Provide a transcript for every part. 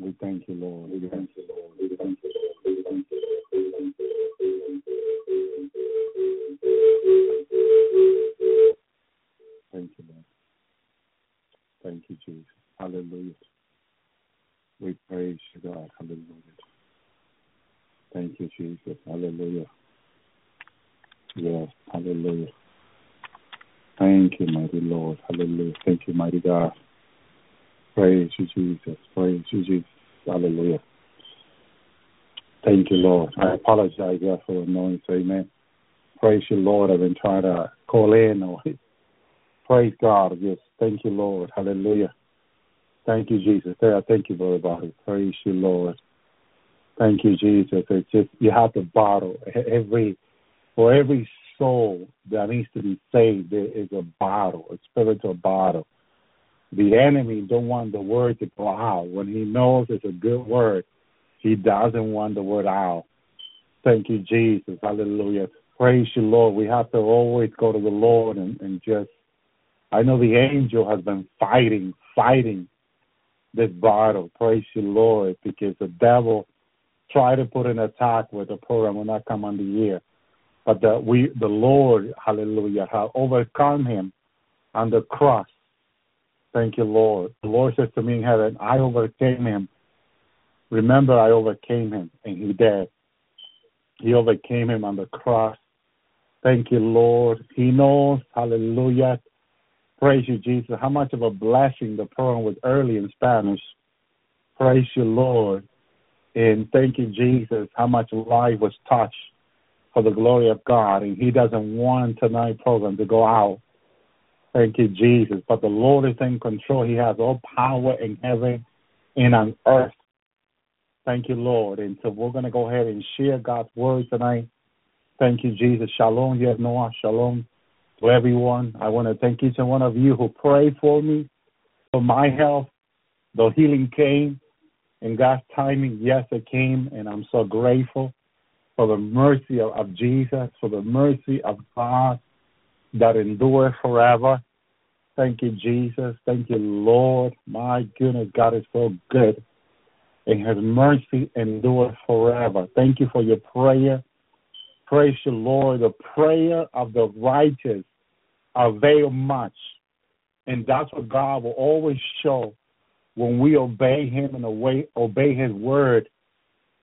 We thank you, Lord. We thank you, Lord. We thank you, Lord. We thank you, Lord. We thank you. Thank you, Lord. Thank you, Jesus. Hallelujah. We praise you, God. Hallelujah. Thank you, Jesus. Hallelujah. Yes, hallelujah. Thank you, mighty Lord. Hallelujah. Thank you, mighty God. Praise you, Jesus. Praise you, Jesus. Hallelujah. Thank you, Lord. I apologize yeah, for the noise. Amen. Praise you, Lord. I've been trying to call in. Or praise God. Yes. Thank you, Lord. Hallelujah. Thank you, Jesus. Thank you, everybody. Praise you, Lord. Thank you, Jesus. It's just you have to bottle every for every soul that needs to be saved. There is a bottle, a spiritual bottle. The enemy don't want the word to go out when he knows it's a good word. He doesn't want the word out. Thank you, Jesus. Hallelujah. Praise you, Lord. We have to always go to the Lord and, and just. I know the angel has been fighting, fighting this battle. Praise you, Lord, because the devil tried to put an attack with the program will not come on the air. But the, we, the Lord, hallelujah, have overcome him on the cross. Thank you, Lord. The Lord says to me in heaven, I overcame him. Remember, I overcame him, and he did. He overcame him on the cross. Thank you, Lord. He knows, hallelujah. Praise you, Jesus. How much of a blessing the program was early in Spanish. Praise you, Lord. And thank you, Jesus, how much life was touched for the glory of God. And He doesn't want tonight's program to go out. Thank you, Jesus. But the Lord is in control. He has all power in heaven and on earth. Thank you, Lord. And so we're going to go ahead and share God's word tonight. Thank you, Jesus. Shalom, yes, Noah. Shalom to everyone. I want to thank each and one of you who prayed for me, for my health. The healing came in God's timing. Yes, it came, and I'm so grateful for the mercy of, of Jesus, for the mercy of God that endure forever. Thank you, Jesus. Thank you, Lord. My goodness, God is so good. And his mercy endures forever. Thank you for your prayer. Praise the Lord. The prayer of the righteous avail much. And that's what God will always show when we obey him and obey, obey his word.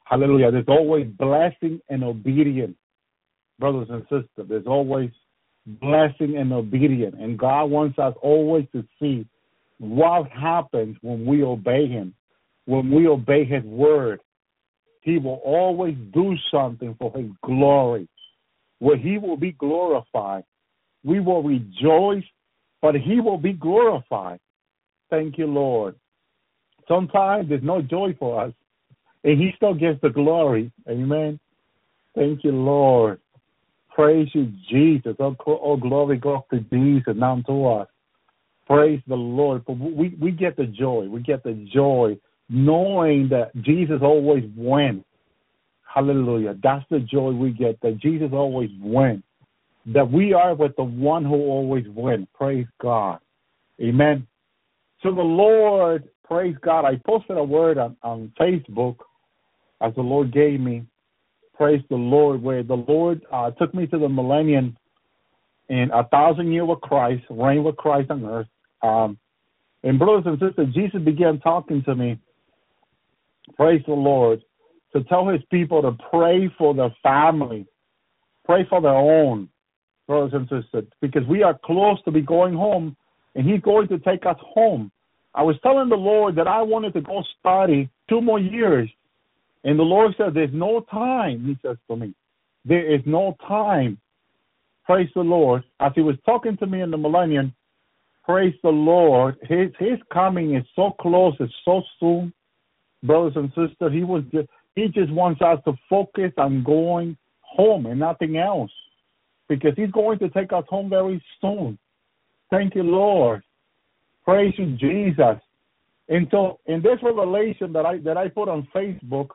Hallelujah. There's always blessing and obedience, brothers and sisters. There's always blessing and obedience. And God wants us always to see what happens when we obey him. When we obey his word, he will always do something for his glory, where he will be glorified. We will rejoice, but he will be glorified. Thank you, Lord. Sometimes there's no joy for us, and he still gets the glory. Amen. Thank you, Lord. Praise you, Jesus. Oh, oh glory goes to Jesus, not to us. Praise the Lord. But we, we get the joy. We get the joy knowing that Jesus always wins. Hallelujah. That's the joy we get, that Jesus always wins. That we are with the one who always wins. Praise God. Amen. So the Lord, praise God. I posted a word on, on Facebook as the Lord gave me. Praise the Lord, where the Lord uh, took me to the millennium in a thousand year with Christ, reign with Christ on earth. Um, and brothers and sisters, Jesus began talking to me. Praise the Lord to tell His people to pray for their family, pray for their own brothers and sisters, because we are close to be going home, and He's going to take us home. I was telling the Lord that I wanted to go study two more years and the Lord said, There's no time, He says to me. There is no time. Praise the Lord. As He was talking to me in the millennium, praise the Lord. His His coming is so close, it's so soon. Brothers and sisters, He was just He just wants us to focus on going home and nothing else. Because He's going to take us home very soon. Thank you, Lord. Praise you, Jesus. And so in this revelation that I that I put on Facebook,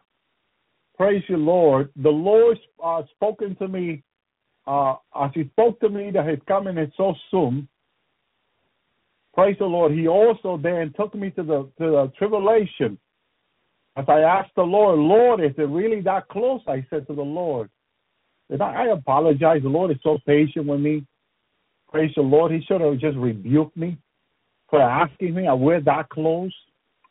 Praise you, Lord. The Lord uh, spoken to me uh, as He spoke to me that His coming is so soon. Praise the Lord. He also then took me to the to the tribulation, As I asked the Lord, Lord, is it really that close? I said to the Lord. And I, I apologize. The Lord is so patient with me. Praise the Lord. He should have just rebuked me for asking me, are we that close?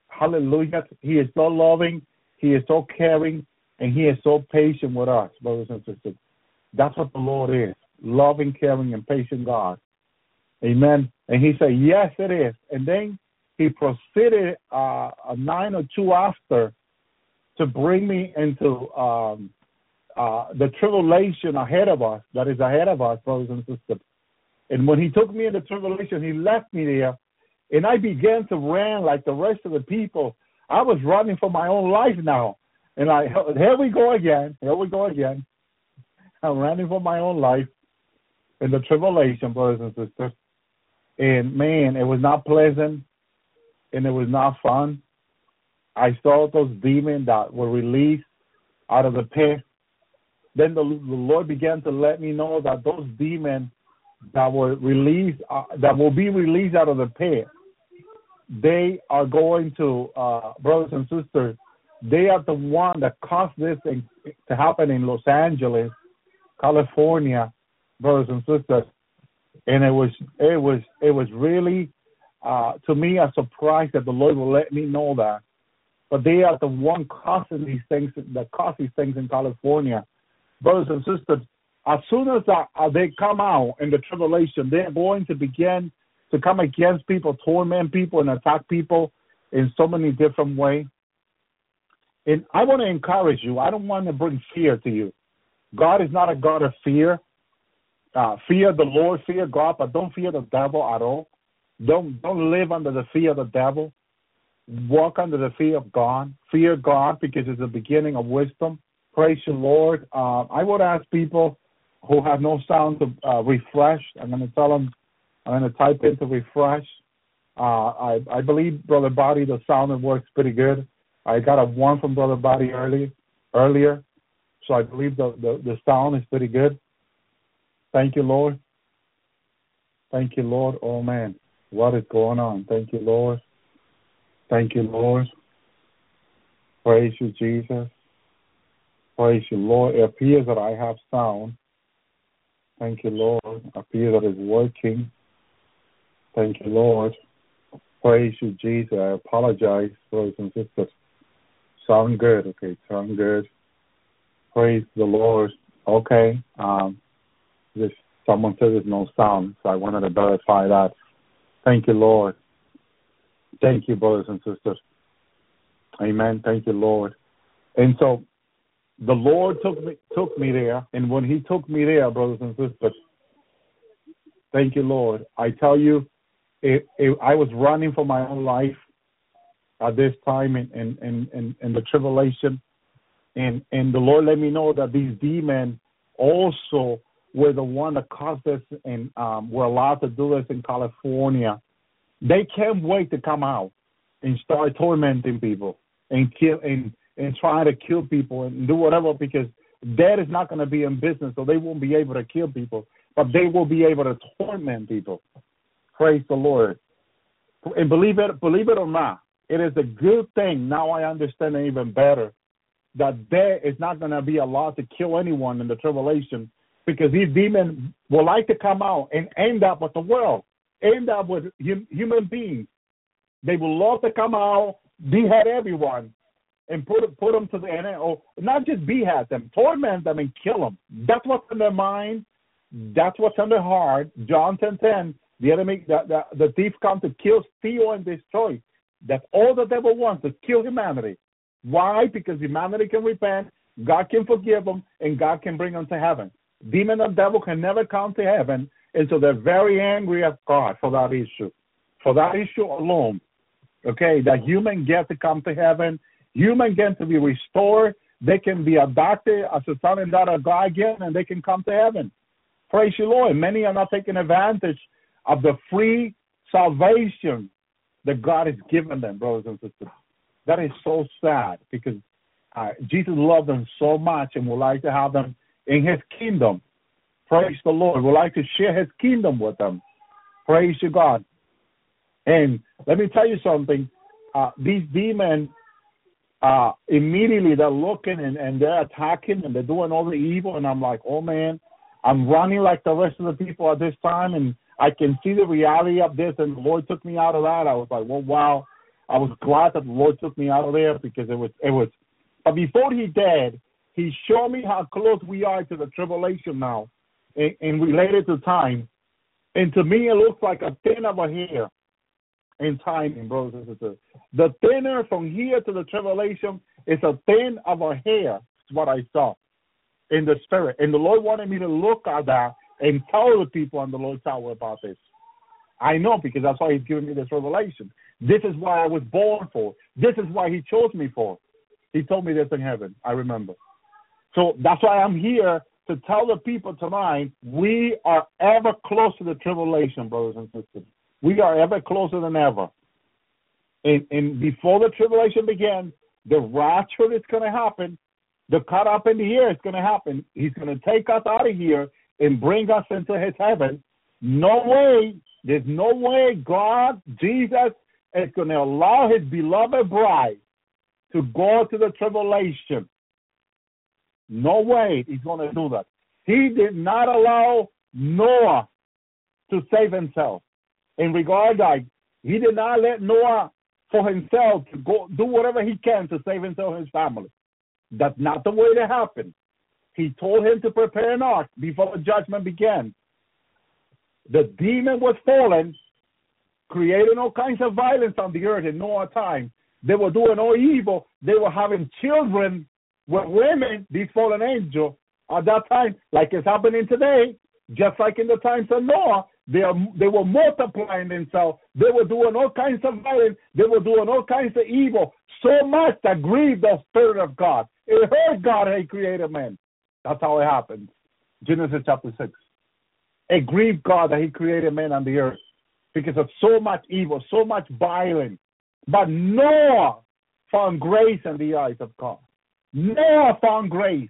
Hallelujah. He is so loving. He is so caring. And he is so patient with us, brothers and sisters. That's what the Lord is. Loving, caring, and patient God. Amen. And he said, Yes, it is. And then he proceeded uh, a nine or two after to bring me into um, uh, the tribulation ahead of us, that is ahead of us, brothers and sisters. And when he took me into tribulation, he left me there, and I began to run like the rest of the people. I was running for my own life now. And I here we go again. Here we go again. I'm running for my own life in the tribulation, brothers and sisters. And man, it was not pleasant and it was not fun. I saw those demons that were released out of the pit. Then the, the Lord began to let me know that those demons that were released, uh, that will be released out of the pit, they are going to, uh, brothers and sisters, they are the one that caused this thing to happen in Los Angeles, California, brothers and sisters. And it was, it was, it was really uh, to me a surprise that the Lord will let me know that. But they are the one causing these things that cause these things in California. Brothers and sisters, as soon as uh, they come out in the tribulation, they're going to begin to come against people, torment people, and attack people in so many different ways. And I want to encourage you. I don't want to bring fear to you. God is not a God of fear. Uh, fear the Lord, fear God, but don't fear the devil at all. Don't don't live under the fear of the devil. Walk under the fear of God. Fear God because it's the beginning of wisdom. Praise the Lord. Uh, I would ask people who have no sound to uh, refresh. I'm going to tell them. I'm going to type in to refresh. Uh, I I believe Brother Body the sound works pretty good. I got a one from Brother Body early earlier, so I believe the, the the sound is pretty good. Thank you, Lord. Thank you, Lord. Oh man what is going on. Thank you, Lord. Thank you, Lord. Praise you, Jesus. Praise you, Lord. It appears that I have sound. Thank you, Lord. It appears that it's working. Thank you, Lord. Praise you, Jesus. I apologize, brothers and sisters. Sound good. Okay, sound good. Praise the Lord. Okay. Um, this someone said there's no sound, so I wanted to verify that. Thank you, Lord. Thank you, brothers and sisters. Amen. Thank you, Lord. And so the Lord took me took me there, and when He took me there, brothers and sisters, thank you, Lord. I tell you, it, it, I was running for my own life at this time in in, in, in, the tribulation, and and the Lord let me know that these demons also were the one that caused this and um, were allowed to do this in California. They can't wait to come out and start tormenting people and kill and and trying to kill people and do whatever because that is not going to be in business, so they won't be able to kill people, but they will be able to torment people. Praise the Lord. And believe it, believe it or not, it is a good thing. Now I understand even better that there is not going to be a allowed to kill anyone in the tribulation because these demons will like to come out and end up with the world, end up with hum, human beings. They will love to come out, behead everyone, and put put them to the end, or oh, not just behead them, torment them and kill them. That's what's in their mind. That's what's in their heart. John ten ten. The enemy, the, the, the thief comes to kill, steal, and destroy. That's all the devil wants to kill humanity. Why? Because humanity can repent, God can forgive them, and God can bring them to heaven. Demon and devil can never come to heaven, and so they're very angry at God for that issue. For that issue alone. Okay, that human get to come to heaven, human get to be restored, they can be adopted as a son and daughter of God again, and they can come to heaven. Praise the Lord. Many are not taking advantage of the free salvation that God has given them, brothers and sisters. That is so sad because uh, Jesus loved them so much and would like to have them in his kingdom. Praise the Lord. Would like to share his kingdom with them. Praise you, God. And let me tell you something. Uh, these demons, uh, immediately they're looking and, and they're attacking and they're doing all the evil. And I'm like, oh man, I'm running like the rest of the people at this time. And I can see the reality of this. And the Lord took me out of that. I was like, well, wow. I was glad that the Lord took me out of there because it was, it was, but before he did, he showed me how close we are to the tribulation now and, related to time. And to me, it looks like a thin of a hair in timing, brothers and sisters. The thinner from here to the tribulation is a thin of a hair, is what I saw in the spirit. And the Lord wanted me to look at that and tell the people on the Lord's Hour about this. I know because that's why He's giving me this revelation. This is why I was born for. This is why He chose me for. He told me this in heaven. I remember. So that's why I'm here to tell the people tonight we are ever closer to the tribulation, brothers and sisters. We are ever closer than ever. And, and before the tribulation begins, the rapture is going to happen. The cut up in the air is going to happen. He's going to take us out of here and bring us into his heaven. No way, there's no way God, Jesus, is going to allow his beloved bride to go to the tribulation. No way he's going to do that. He did not allow Noah to save himself. In regard, like he did not let Noah for himself to go do whatever he can to save himself and his family. That's not the way it happened. He told him to prepare an ark before the judgment began. The demon was fallen, creating all kinds of violence on the earth in Noah's time. They were doing all evil. They were having children with women, these fallen angels, at that time, like it's happening today, just like in the times of Noah, they are they were multiplying themselves. They were doing all kinds of violence. They were doing all kinds of evil, so much that grieved the Spirit of God. It hurt God He created man. That's how it happens. Genesis chapter six. It grieved God that He created man on the earth because of so much evil, so much violence. But Noah found grace in the eyes of God. Noah found grace.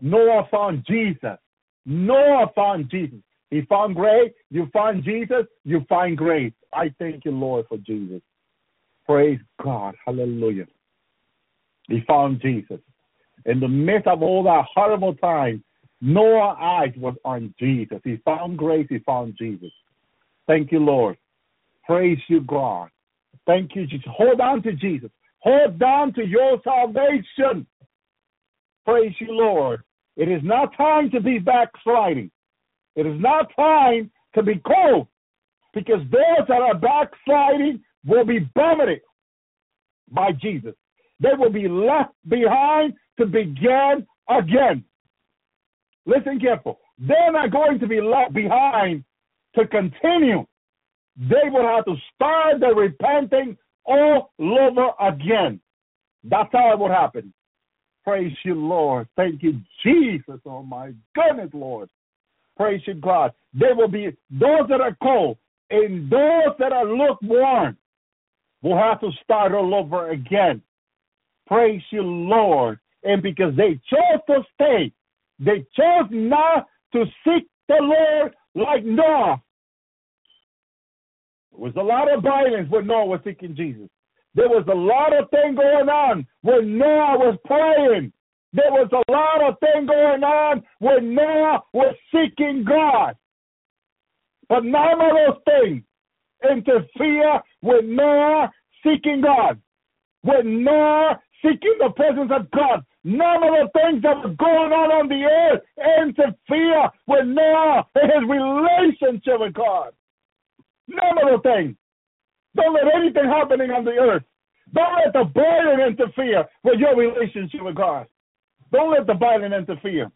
Noah found Jesus. Noah found Jesus. He found grace. You find Jesus. You find grace. I thank you, Lord, for Jesus. Praise God. Hallelujah. He found Jesus. In the midst of all that horrible time, Noah's eyes was on Jesus. He found grace. He found Jesus. Thank you, Lord. Praise you, God. Thank you, Jesus. Hold on to Jesus. Hold on to your salvation. Praise you, Lord. It is not time to be backsliding. It is not time to be cold because those that are backsliding will be vomited by Jesus. They will be left behind to begin again. Listen careful. They're not going to be left behind to continue. They will have to start the repenting all over again. That's how it would happen. Praise you, Lord. Thank you, Jesus. Oh, my goodness, Lord. Praise you, God. There will be those that are cold and those that are lukewarm will have to start all over again. Praise you, Lord. And because they chose to stay, they chose not to seek the Lord like Noah. There was a lot of violence when Noah was seeking Jesus. There was a lot of things going on when Noah was praying. There was a lot of things going on when Noah was seeking God. But none of those things interfere with Noah seeking God. When Noah seeking the presence of God, none of the things that were going on on the earth interfere with Noah and his relationship with God. None of the things. Don't let anything happening on the earth. Don't let the burden interfere with your relationship with God. Don't let the Biden interfere.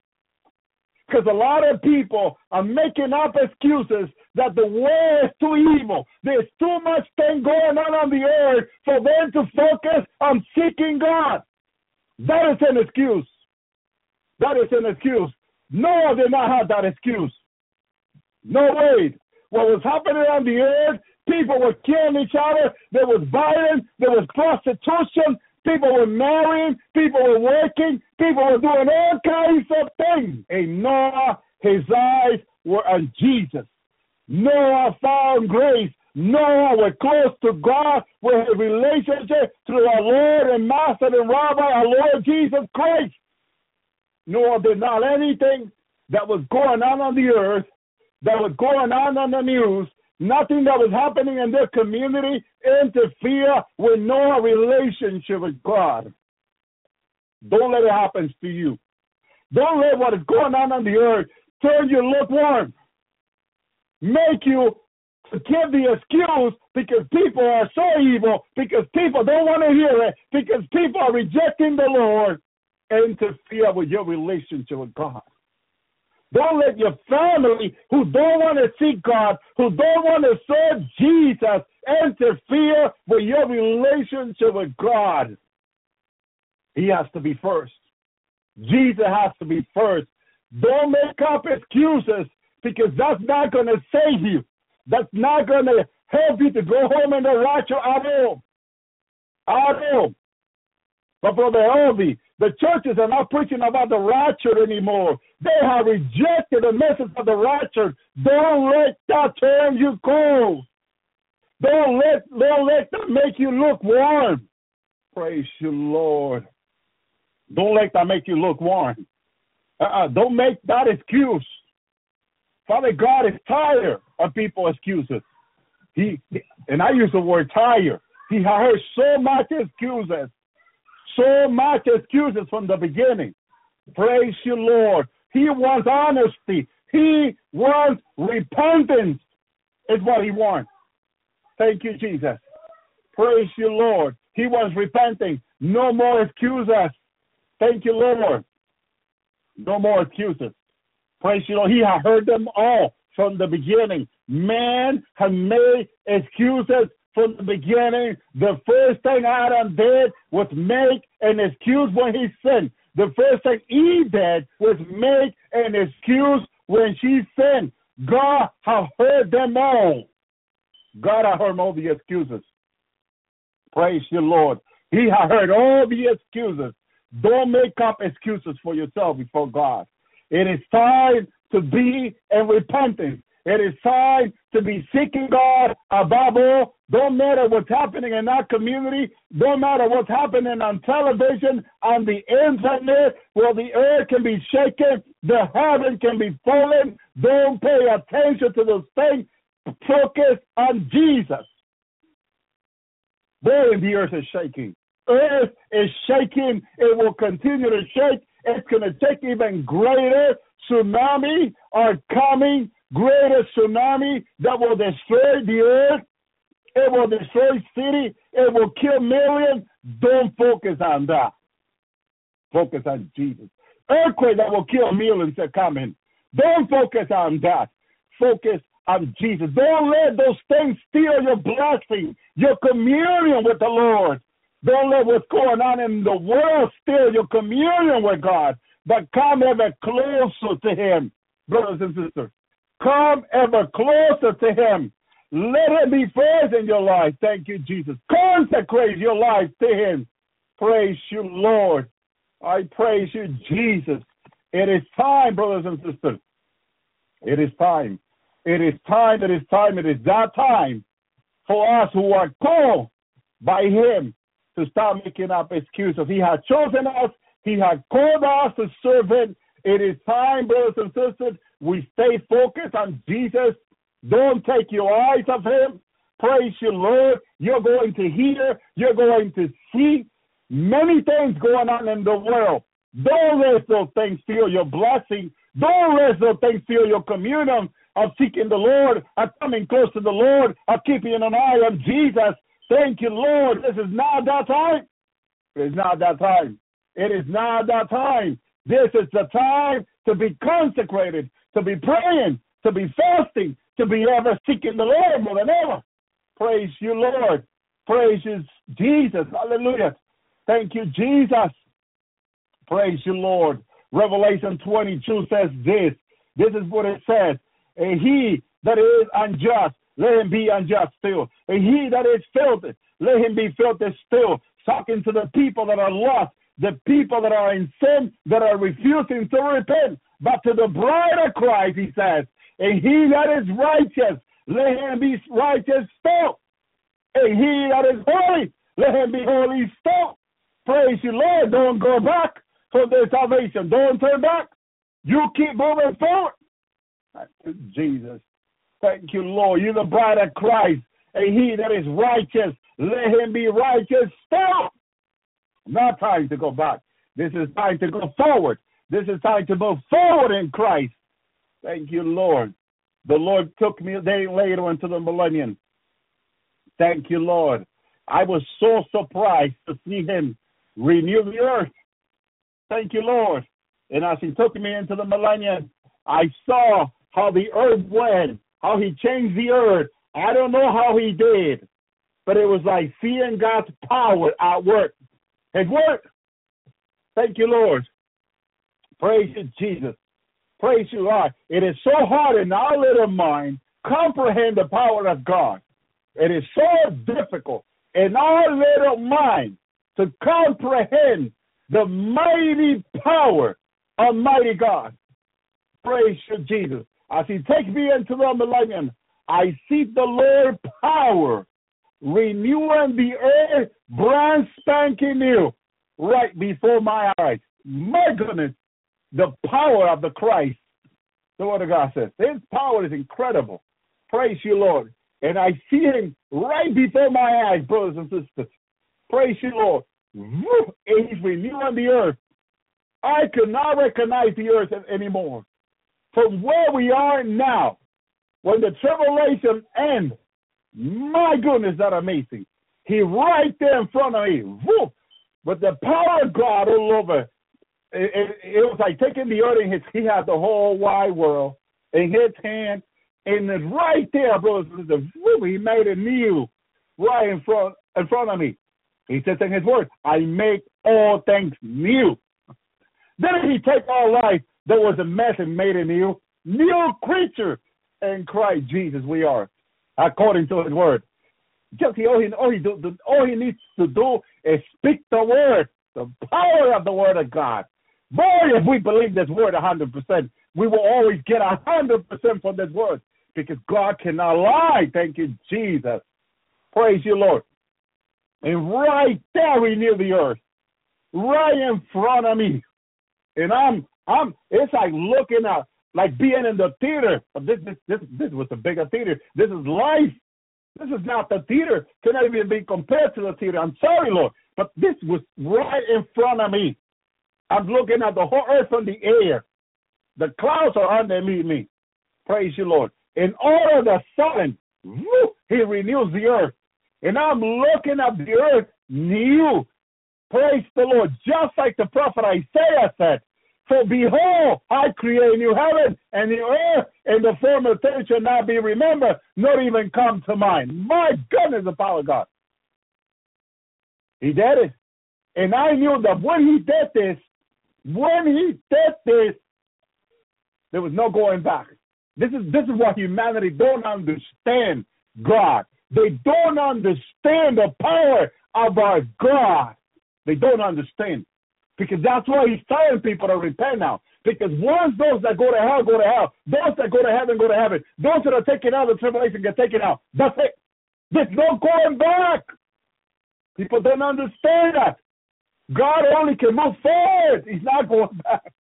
Because a lot of people are making up excuses that the world is too evil. There's too much thing going on on the earth for them to focus on seeking God. That is an excuse. That is an excuse. No, did not have that excuse. No way. What was happening on the earth, people were killing each other. There was violence. There was prostitution. People were marrying, people were working, people were doing all kinds of things. And Noah, his eyes were on Jesus. Noah found grace. Noah was close to God with a relationship through our Lord and Master and Rabbi, our Lord Jesus Christ. Noah did not anything that was going on on the earth, that was going on on the news, nothing that was happening in their community interfere with Noah's relationship with God. Don't let it happen to you. Don't let what is going on on the earth turn you lukewarm. Make you give the excuse because people are so evil, because people don't want to hear it, because people are rejecting the Lord, interfere with your relationship with God. Don't let your family who don't want to seek God, who don't want to serve Jesus, interfere with your relationship with God. He has to be first. Jesus has to be first. Don't make up excuses because that's not going to save you. That's not going to help you to go home and the rapture at all. At all. But Brother Elvi, the churches are not preaching about the rapture anymore. They have rejected the message of the rapture. Don't let that turn you cold. Don't let don't let that make you look warm. Praise you, Lord. Don't let that make you look warm. Uh-uh. Don't make that excuse. Father God is tired of people excuses. He and I use the word tired. He heard so much excuses, so much excuses from the beginning. Praise you, Lord. He wants honesty. He wants repentance. Is what he wants. Thank you, Jesus. Praise you, Lord. He wants repenting. No more excuses. Thank you, Lord. No more excuses. Praise you, Lord. He had heard them all from the beginning. Man had made excuses from the beginning. The first thing Adam did was make an excuse when he sinned. The first thing Eve did was make an excuse when she sinned. God have heard them all. God have heard all the excuses. Praise you, Lord. He has heard all the excuses. Don't make up excuses for yourself before God. It is time to be in repentance. It is time to be seeking God above all. Don't matter what's happening in our community. Don't matter what's happening on television, on the internet, where the earth can be shaken, the heaven can be fallen. Don't pay attention to those things. Focus on Jesus. Boy, the earth is shaking. Earth is shaking. It will continue to shake. It's going to take even greater tsunami are coming, greater tsunami that will destroy the earth. It will destroy city. It will kill millions. Don't focus on that. Focus on Jesus. Earthquake that will kill millions are coming. Don't focus on that. Focus on Jesus. Don't let those things steal your blessing, your communion with the Lord. Don't let what's going on in the world steal your communion with God, but come ever closer to Him, brothers and sisters. Come ever closer to Him. Let Him be first in your life. Thank you, Jesus. Consecrate your life to Him. Praise you, Lord. I praise you, Jesus. It is time, brothers and sisters. It is time. It is time. It is time. It is that time for us who are called by Him to stop making up excuses. He has chosen us. He has called us to serve Him. It is time, brothers and sisters, we stay focused on Jesus. Don't take your eyes off Him. Praise you, Lord. You're going to hear. You're going to see many things going on in the world. Don't let those things steal your blessing. Don't let those things steal your communion of seeking the Lord, of coming close to the Lord, of keeping an eye on Jesus. Thank you, Lord. This is not that time. It is not that time. It is not that time. This is the time to be consecrated, to be praying, to be fasting, to be ever seeking the Lord more than ever. Praise you, Lord. Praise you, Jesus. Hallelujah. Thank you, Jesus. Praise you, Lord. Revelation 22 says this. This is what it says. And he that is unjust, let him be unjust still. And he that is filthy, let him be filthy still. Talking to the people that are lost, the people that are in sin, that are refusing to repent. But to the bride of Christ, he says, and he that is righteous, let him be righteous still. And he that is holy, let him be holy still. Praise you, Lord. Don't go back for their salvation. Don't turn back. You keep moving forward. Jesus. Thank you, Lord. You're the bride of Christ. And he that is righteous, let him be righteous still. Not time to go back. This is time to go forward. This is time to move forward in Christ. Thank you, Lord. The Lord took me a day later into the millennium. Thank you, Lord. I was so surprised to see him renew the earth. Thank you, Lord. And as he took me into the millennium, I saw how the earth went, how he changed the earth. I don't know how he did, but it was like seeing God's power at work. It worked. Thank you, Lord. Praise you, Jesus. Praise you, God. It is so hard in our little mind comprehend the power of God. It is so difficult in our little mind to comprehend the mighty power of mighty God. Praise you, Jesus. As he takes me into the millennium, I see the Lord power renewing the earth brand spanking new right before my eyes. My goodness, the power of the Christ. The word of God says, His power is incredible. Praise you, Lord. And I see him right before my eyes, brothers and sisters. Praise you, Lord. And he's renewing the earth. I cannot recognize the earth anymore. From where we are now, when the tribulation ends, my goodness, that amazing. He right there in front of me. But the power of God all over. It, it, it was like taking the earth in his, he had the whole wide world in his hand. And it's right there, brothers and sisters. He made it new right in front in front of me. He says in his word, I make all things new. Then he take our life that was a mess and made it new. New creature in Christ Jesus we are, according to his word. Just all, he, all, he do, all he needs to do is speak the word, the power of the word of God. Boy, if we believe this word 100%, we will always get 100% from this word because God cannot lie. Thank you, Jesus. Praise you, Lord. And right there, we near the earth, right in front of me. And I'm, I'm, it's like looking at, like being in the theater. This, this, this, this was a bigger theater. This is life. This is not the theater. Cannot even be compared to the theater. I'm sorry, Lord, but this was right in front of me. I'm looking at the whole earth from the air. The clouds are underneath me. Praise you, Lord. All of a sudden, whoo, he renews the earth. And I'm looking at the earth new. Praise the Lord. Just like the prophet Isaiah said, For behold, I create a new heaven and new earth, and the former things shall not be remembered, nor even come to mind. My goodness, the power of God. He did it. And I knew that when he did this, when he did this, there was no going back. This is this is what humanity don't understand God. They don't understand the power of our God. They don't understand. Because that's why he's telling people to repent now. Because once those that go to hell go to hell, those that go to heaven go to heaven, those that are taken out of the tribulation get taken out. That's it. There's no going back. People don't understand that. God only can move forward. He's not going back.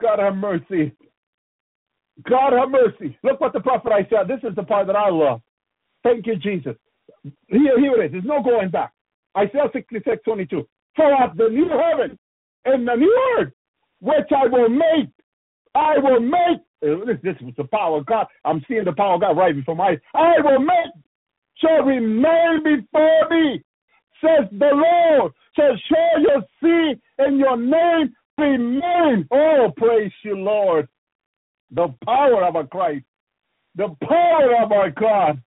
God have mercy. God have mercy. Look what the prophet Isaiah. Said. This is the part that I love. Thank you, Jesus. Here, here it is. There's no going back. Isaiah 66, 22. For at the new heaven and the new earth, which I will make, I will make. Uh, this, this was the power of God. I'm seeing the power of God right before my eyes. I will make shall remain before me, says the Lord. Shall show your seed and your name remain. Oh, praise you, Lord. The power of our Christ, the power of our God.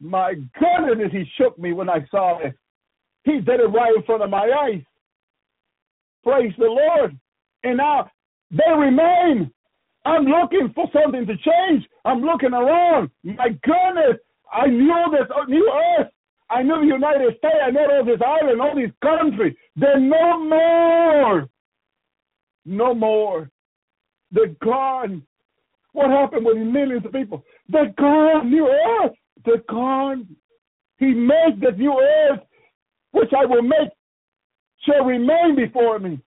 My goodness, he shook me when I saw it. He did it right in front of my eyes. Praise the Lord. And now they remain. I'm looking for something to change. I'm looking around. My goodness, I knew this uh, new earth. I knew the United States. I know all this island, all these countries. They're no more. No more. They're gone. What happened with millions of people? The God new earth. The God, He made the new earth, which I will make, shall remain before me.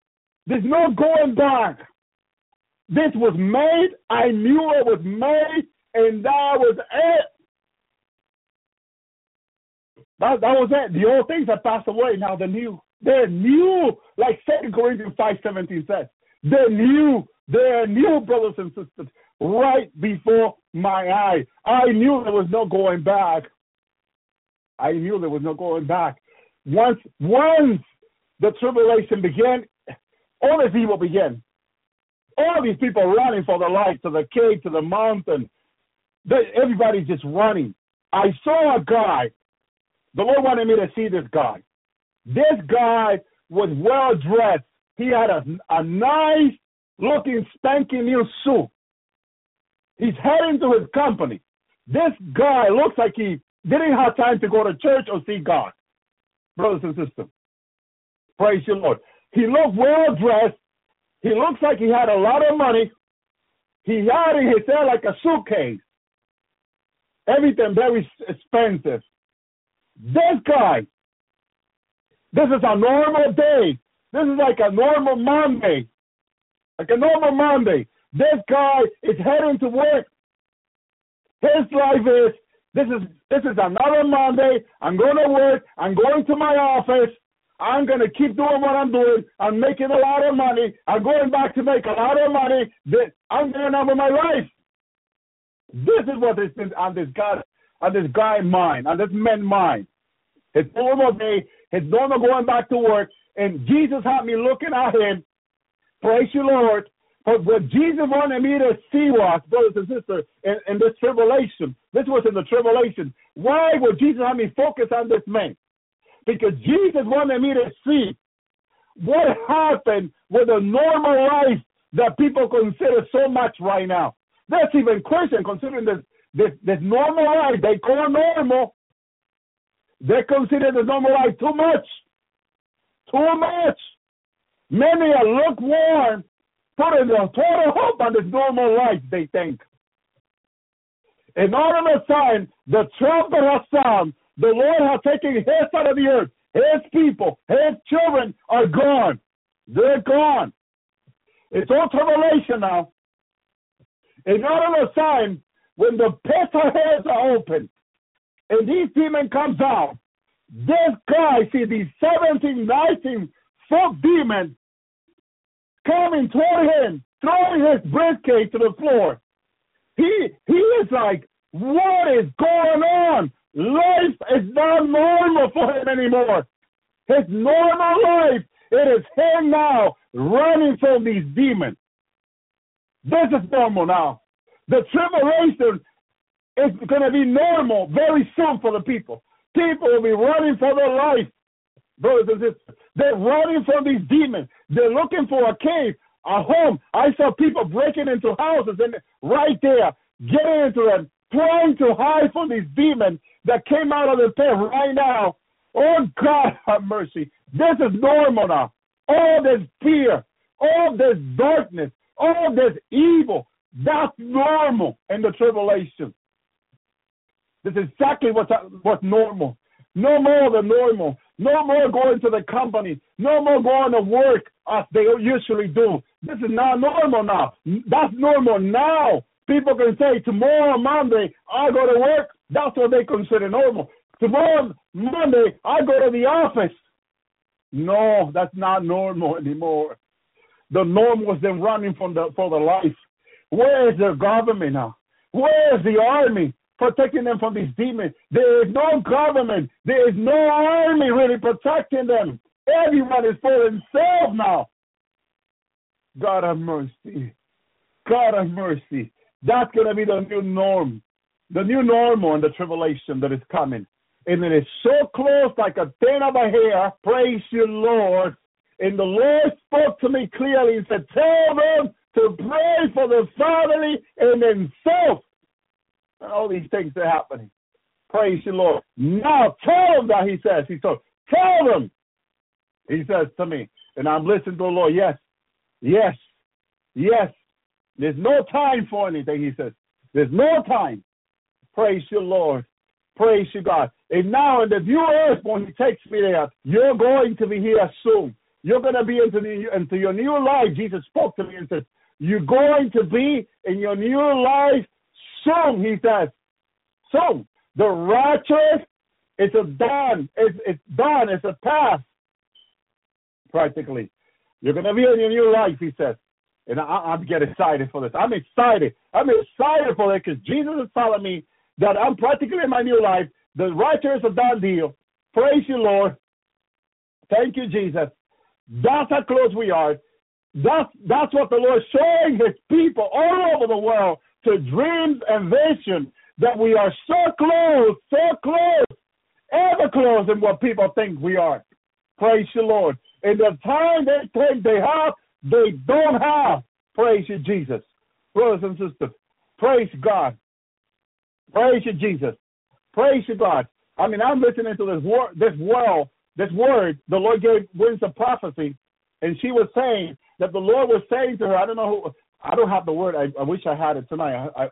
There's no going back. This was made. I knew it was made, and that was it. That, that was it. The old things have passed away. Now the new. They're new, like Second Corinthians five seventeen says. They're new. They're new, brothers and sisters, right before my eye. I knew there was no going back. I knew there was no going back. Once, once the tribulation began, all this evil began. All these people running for the light to the cave, to the mountain. They, everybody's just running. I saw a guy. The Lord wanted me to see this guy. This guy was well dressed. He had a, a nice looking spanking new suit. He's heading to his company. This guy looks like he didn't have time to go to church or see God. Brothers and sisters, praise the Lord. He looked well dressed. He looks like he had a lot of money. He had in his hair like a suitcase. Everything very expensive. This guy, this is a normal day. This is like a normal Monday. Like a normal Monday. This guy is heading to work. His life is this is this is another Monday. I'm going to work. I'm going to my office. I'm going to keep doing what I'm doing. I'm making a lot of money. I'm going back to make a lot of money. I'm going on with my life. This is what is on this guy on this guy mind, on this man mind. His normal day, his normal going back to work, and Jesus had me looking at him. Praise you, Lord. But what Jesus wanted me to see was, brothers and sisters, in, in this tribulation, this was in the tribulation. Why would Jesus have me focus on this man? Because Jesus wanted me to see what happened with the normal life that people consider so much right now. That's even Christian considering this this this normal life they call normal. They consider the normal life too much. Too much. Many are lukewarm, putting their total hope on this normal life, they think. And all of a sudden, the trumpet has sounded. The Lord has taken his out of the earth. His people, his children are gone. They're gone. It's all tribulation now. And all of a sudden, when the pit heads are open and these demon comes out, this guy, see these 17, 19 foot demons coming toward him, throwing his briefcase to the floor. He he is like, what is going on? Life is not normal for him anymore. His normal life, it is him now running from these demons. This is normal now. The tribulation is going to be normal very soon for the people. People will be running for their life. Brothers and sisters, they're running from these demons. They're looking for a cave, a home. I saw people breaking into houses and right there, getting into them, trying to hide from these demons that came out of the pit right now. Oh God have mercy. This is normal now. All this fear, all this darkness, all this evil, that's normal in the tribulation. This is exactly what's, what's normal. No more than normal. No more going to the company. No more going to work as they usually do. This is not normal now. That's normal now. People can say tomorrow Monday I go to work. That's what they consider normal. Tomorrow Monday I go to the office. No, that's not normal anymore. The normal is them running from the for the life. Where is the government now? Where is the army? protecting them from these demons. There is no government. There is no army really protecting them. Everyone is for himself now. God have mercy. God have mercy. That's going to be the new norm, the new normal in the tribulation that is coming. And it is so close, like a thin of a hair. Praise you, Lord. And the Lord spoke to me clearly and said, Tell them to pray for the family and themselves And all these things are happening. Praise you, Lord. Now tell them that he says. He says, tell them. He says to me, and I'm listening to the Lord. Yes, yes, yes. There's no time for anything, he says. There's no time. Praise you, Lord. Praise you, God. And now in the new earth, when He takes me there, you're going to be here soon. You're going to be into, the, into your new life. Jesus spoke to me and said, You're going to be in your new life soon, He says. Soon. The righteous is a done. It's, it's done. It's a past, practically. You're going to be in your new life, He says. And I, I'm getting excited for this. I'm excited. I'm excited for it because Jesus is telling me that I'm practically in my new life. The righteous is a done deal. Praise you, Lord. Thank you, Jesus. That's how close we are. That's that's what the Lord is showing His people all over the world to dreams and vision that we are so close, so close, ever close than what people think we are. Praise you, Lord. In the time they think they have, they don't have. Praise you, Jesus. Brothers and sisters, praise God. Praise you, Jesus. Praise you, God. I mean, I'm listening to this word, this world, this word the Lord gave wins of prophecy, and she was saying that the Lord was saying to her, I don't know who, I don't have the word. I, I wish I had it tonight. I, I,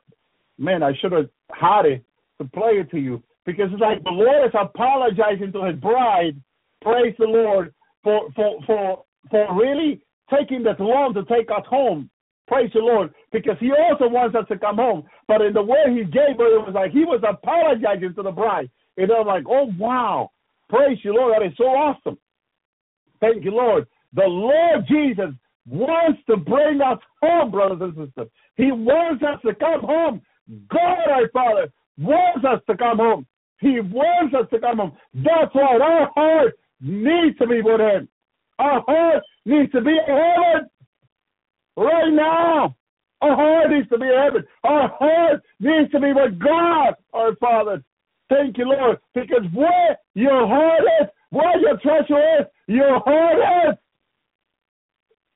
man, I should have had it to play it to you because it's like the Lord is apologizing to His bride. Praise the Lord for for for for really taking that long to take us home. Praise the Lord, because He also wants us to come home. But in the way He gave her, it was like He was apologizing to the bride. And I'm like, oh wow, praise you, Lord, that is so awesome. Thank you, Lord. The Lord Jesus wants to bring us home, brothers and sisters. He wants us to come home. God, our Father, wants us to come home. He wants us to come home. That's why our heart needs to be with Him. Our heart needs to be in heaven right now. Our heart needs to be in heaven. Our heart needs to be with God, our Father. Thank you, Lord, because where your heart is, where your treasure is, your heart is.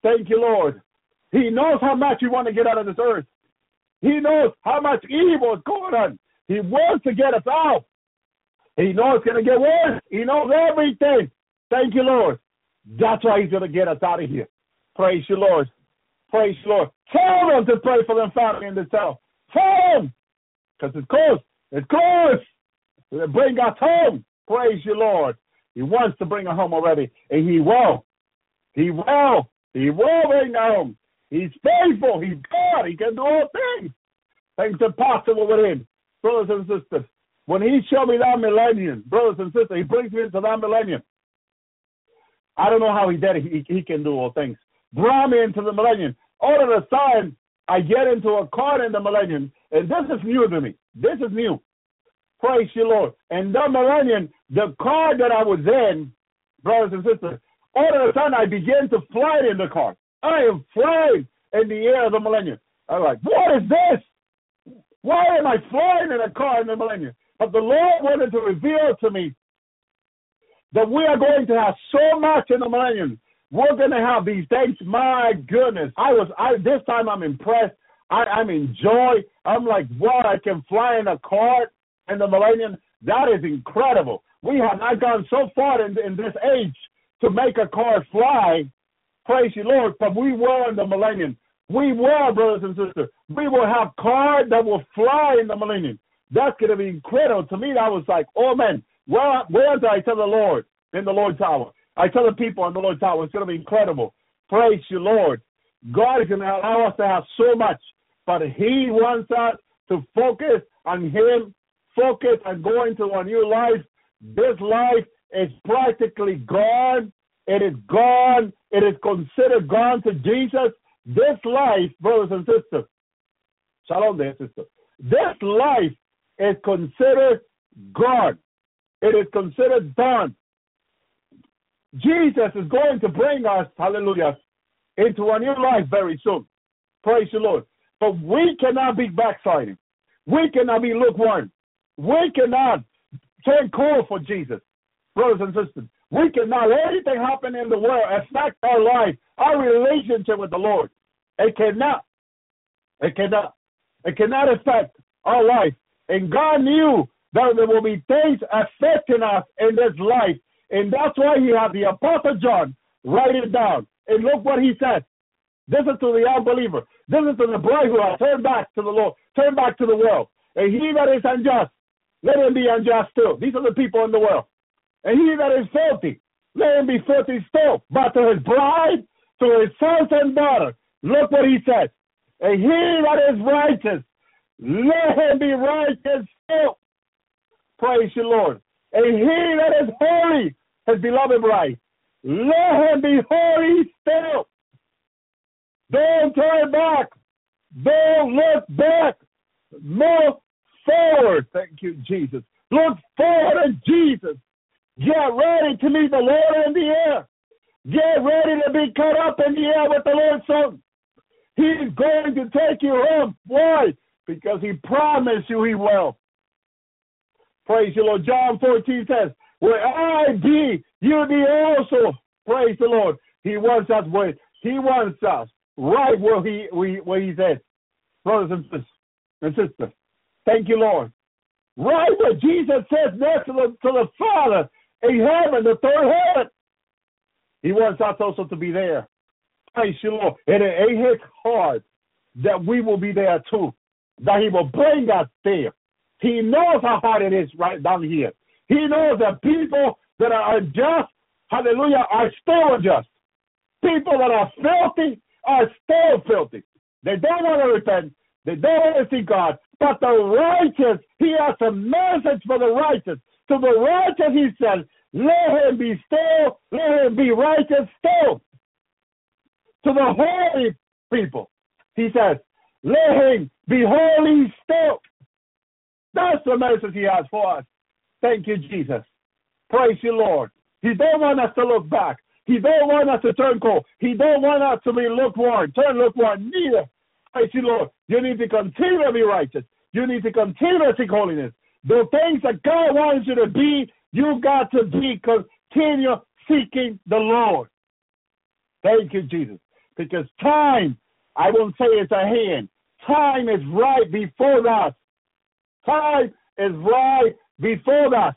Thank you, Lord. He knows how much you want to get out of this earth. He knows how much evil is going on. He wants to get us out. He knows it's going to get worse. He knows everything. Thank you, Lord. That's why he's going to get us out of here. Praise you, Lord. Praise you, Lord. Tell them to pray for them family in this town. Tell them. Because it's close. It's close. Bring us home. Praise you, Lord. He wants to bring us home already. And he will. He will. He will bring us home. He's faithful. He's God. He can do all things. Things impossible with him. Brothers and sisters, when he showed me that millennium, brothers and sisters, he brings me into that millennium. I don't know how he did it. He, he can do all things. Brought me into the millennium. All of a sudden, I get into a car in the millennium, and this is new to me. This is new. Praise you, Lord. And the millennium, the car that I was in, brothers and sisters, all of a sudden I begin to fly in the car. I am flying in the air of the millennium. I'm like, what is this? Why am I flying in a car in the millennium? But the Lord wanted to reveal to me that we are going to have so much in the millennium. We're going to have these things. My goodness, I was. I this time I'm impressed. I, I'm in joy. I'm like, what? I can fly in a car in the millennium. That is incredible. We have not gone so far in, in this age to make a car fly. Praise you, Lord. But we will in the millennium. We will, brothers and sisters. We will have cars that will fly in the millennium. That's going to be incredible. To me, that was like, oh man, where, where I tell the Lord in the Lord's Hour? I tell the people in the Lord's Hour, it's going to be incredible. Praise you, Lord. God is going to allow us to have so much, but He wants us to focus on Him, focus on going to a new life. This life is practically gone. It is gone. It is considered gone to Jesus. This life, brothers and sisters, shalom there, sister. This life is considered gone. It is considered done. Jesus is going to bring us, hallelujah, into a new life very soon. Praise the Lord. But we cannot be backsliding. We cannot be lukewarm. We cannot turn cold for Jesus. Brothers and sisters, we cannot let anything happen in the world affect our life, our relationship with the Lord. It cannot. It cannot. It cannot affect our life. And God knew that there will be things affecting us in this life. And that's why he had the Apostle John write it down. And look what he said. This is to the unbeliever. This is to the bride who has turned back to the Lord, turn back to the world. And he that is unjust, let him be unjust too. These are the people in the world. And he that is filthy, let him be filthy still. But to his bride, to his sons and daughters, look what he says. And he that is righteous, let him be righteous still. Praise you, Lord. And he that is holy, his beloved bride, let him be holy still. Don't turn back. Don't look back. Move forward. Thank you, Jesus. Look forward to Jesus. Get ready to meet the Lord in the air. Get ready to be caught up in the air with the Lord's Son. He's going to take you home. Why? Because he promised you he will. Praise the Lord. John 14 says, Where I be, you be also. Praise the Lord. He wants us where he wants us right where he where he's at. Brothers and sisters and sisters. Thank you, Lord. Right where Jesus says next to the to the Father in heaven, the third heaven. He wants us also to be there. Praise you, Lord. And it ain't his heart that we will be there too. That he will bring us there. He knows how hard it is right down here. He knows that people that are unjust, hallelujah, are still unjust. People that are filthy are still filthy. They don't want to repent. They don't want to see God. But the righteous, he has a message for the righteous. To the righteous, he says, let him be still, let him be righteous still. To the holy people, he says, let him be holy still. That's the message he has for us. Thank you, Jesus. Praise you, Lord. He don't want us to look back. He don't want us to turn cold. He don't want us to be lukewarm, turn lukewarm. Neither. Praise you, Lord. You need to continue to be righteous. You need to continue to seek holiness. The things that God wants you to be, you got to be continue seeking the Lord. Thank you, Jesus. Because time, I won't say it's a hand. Time is right before us. Time is right before us.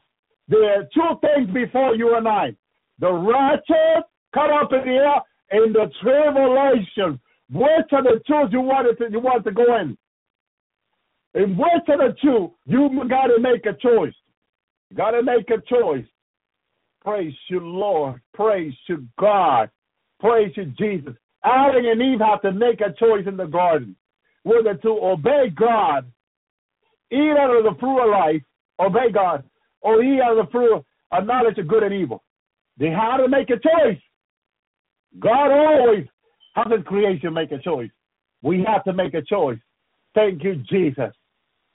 There are two things before you and I. The righteous cut up in the air and the tribulation. Which of the two you want to, you want to go in? In which of the two you got to make a choice? Got to make a choice. Praise you, Lord. Praise you, God. Praise you, Jesus. Adam and Eve have to make a choice in the garden whether to obey God, eat out of the fruit of life, obey God, or eat out of the fruit of knowledge of good and evil. They had to make a choice. God always has his creation make a choice. We have to make a choice. Thank you, Jesus.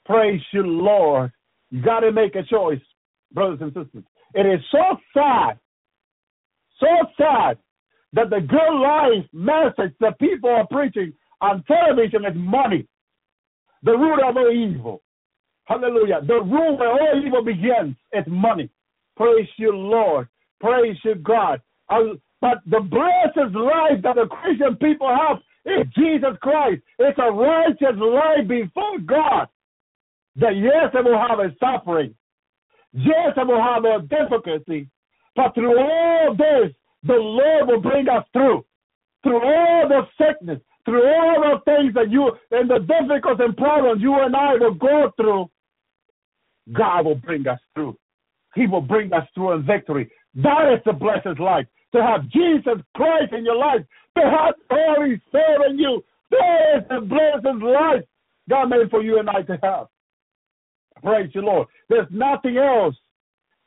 Praise you, Lord. You got to make a choice, brothers and sisters. It is so sad, so sad that the good life message that people are preaching on television is money, the root of all evil. Hallelujah. The root where all evil begins is money. Praise you, Lord. Praise you, God. But the blessed life that the Christian people have is Jesus Christ. It's a righteous life before God. That yes, it will have a suffering. Yes, it will have a difficulty. But through all this, the Lord will bring us through. Through all the sickness, through all the things that you and the difficulties and problems you and I will go through, God will bring us through. He will bring us through in victory. That is the blessed life. To have Jesus Christ in your life, to have Holy Spirit in you. That is the blessed life God made for you and I to have. Praise the Lord. There's nothing else.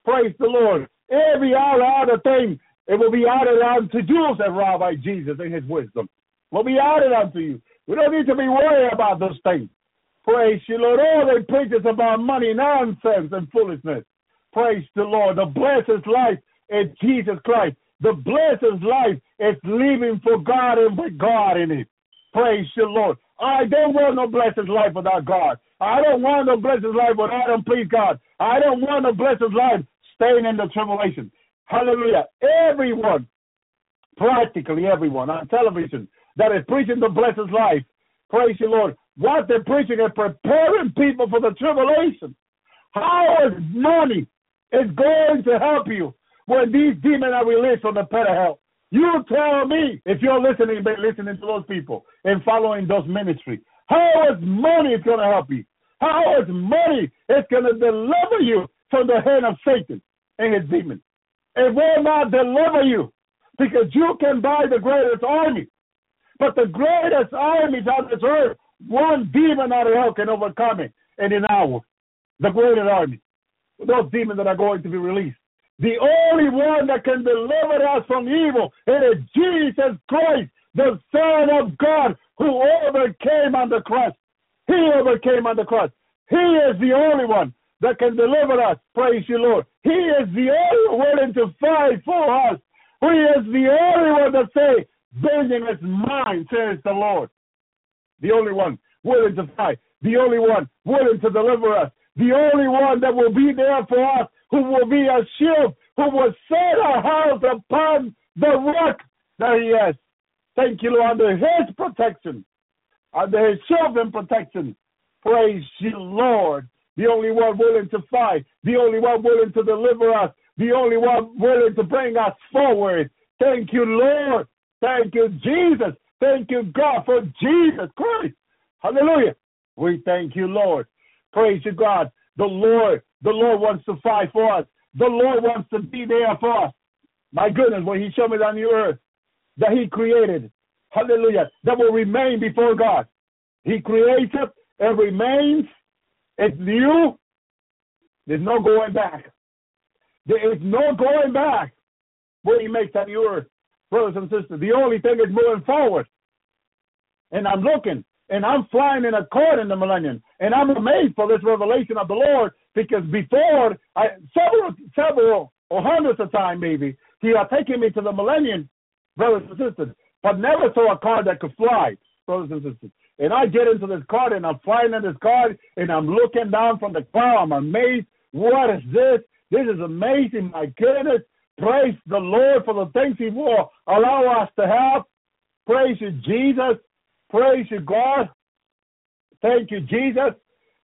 Praise the Lord. Every other, other thing, it will be added on to you, said Rabbi Jesus in his wisdom will be added unto you. We don't need to be worried about those things. Praise you, Lord. All they preach is about money, nonsense, and foolishness. Praise the Lord. The blessed life is Jesus Christ. The blessed life is living for God and with God in it. Praise the Lord. I don't want no blessed life without God. I don't want no blessed life without Him, please God. I don't want no blessed life staying in the tribulation. Hallelujah. Everyone, practically everyone on television, that is preaching the blessed life. Praise you, Lord. What they're preaching is preparing people for the tribulation. How is money is going to help you when these demons are released from the pit of hell? You tell me if you're listening, but listening to those people and following those ministries. How is money is going to help you? How is money is going to deliver you from the hand of Satan and his demons? It will not deliver you because you can buy the greatest army. But the greatest armies on this earth, one demon out of hell can overcome it in an hour. The greatest army. Those demons that are going to be released. The only one that can deliver us from evil it is Jesus Christ, the Son of God, who overcame on the cross. He overcame on the cross. He is the only one that can deliver us. Praise you, Lord. He is the only one to fight for us. He is the only one that say, vengeance is mine, says the Lord. The only one willing to fight. The only one willing to deliver us. The only one that will be there for us, who will be a shield, who will set our house upon the rock that he has. Thank you, Lord, under his protection, under his shield and protection. Praise you, Lord. The only one willing to fight, the only one willing to deliver us, the only one willing to bring us forward. Thank you, Lord. Thank you, Jesus. Thank you, God, for Jesus Christ. Hallelujah. We thank you, Lord. Praise you, God. The Lord, the Lord wants to fight for us. The Lord wants to be there for us. My goodness, when He showed me on the earth that He created, hallelujah, that will remain before God. He created and remains. It's new. There's no going back. There is no going back when He makes that new earth, brothers and sisters. The only thing is moving forward. And I'm looking and I'm flying in a cord in the millennium. And I'm amazed for this revelation of the Lord because before, I, several, several, or hundreds of times maybe, He had taken me to the millennium, brothers and sisters, but never saw a car that could fly, brothers and sisters. And I get into this car and I'm flying in this car and I'm looking down from the car. I'm amazed. What is this? This is amazing. My goodness. Praise the Lord for the things He will allow us to have. Praise you, Jesus. Praise you, God. Thank you, Jesus.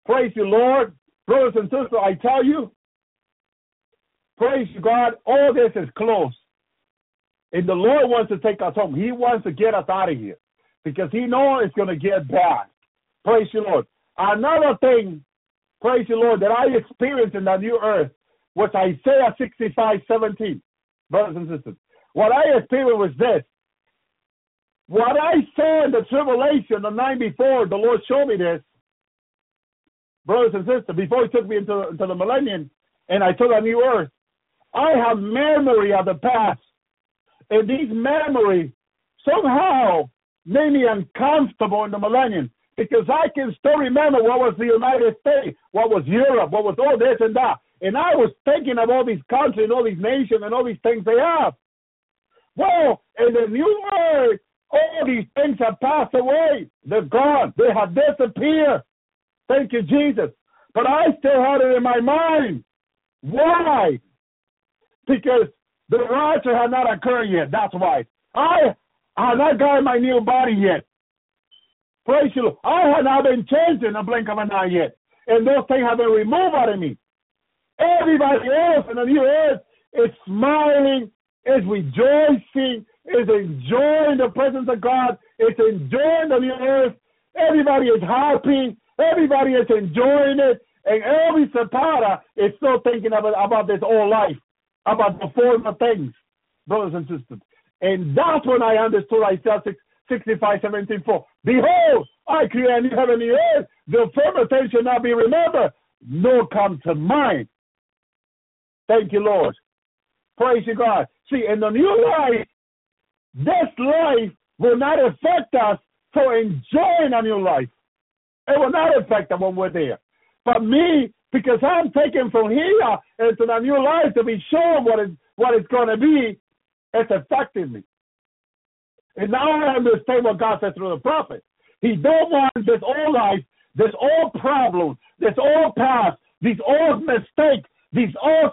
Praise you, Lord. Brothers and sisters, I tell you, praise you, God. All this is close. And the Lord wants to take us home. He wants to get us out of here because He knows it's going to get bad. Praise you, Lord. Another thing, praise you, Lord, that I experienced in the new earth was Isaiah 65 17. Brothers and sisters, what I experienced was this what I saw in the tribulation the night before, the Lord showed me this, brothers and sisters, before He took me into, into the millennium and I took a new earth. I have memory of the past. And these memories somehow made me uncomfortable in the millennium because I can still remember what was the United States, what was Europe, what was all this and that. And I was thinking of all these countries and all these nations and all these things they have. Well, in the new earth, all these things have passed away. They're gone. They have disappeared. Thank you, Jesus. But I still had it in my mind. Why? Because the rapture had not occurred yet. That's why. I had not got my new body yet. Praise you. I had not been changed in a blink of an eye yet. And those things have been removed out of me. Everybody else in the new earth is smiling, is rejoicing, is enjoying the presence of God, is enjoying the new earth. Everybody is happy, everybody is enjoying it, and Elvi Zapata is still thinking about, about this old life, about the former things, brothers and sisters. And that's when I understood Isaiah 65, 17, 4. Behold, I create a new heaven and new earth. The former things shall not be remembered, nor come to mind. Thank you, Lord. Praise you, God. See, in the new life, this life will not affect us for enjoying a new life. It will not affect us when we're there. But me, because I'm taken from here into the new life to be shown what is what it's going to be, it's affecting me. And now I understand what God said through the prophet. He don't want this old life, this old problem, this old past, these old mistakes, these old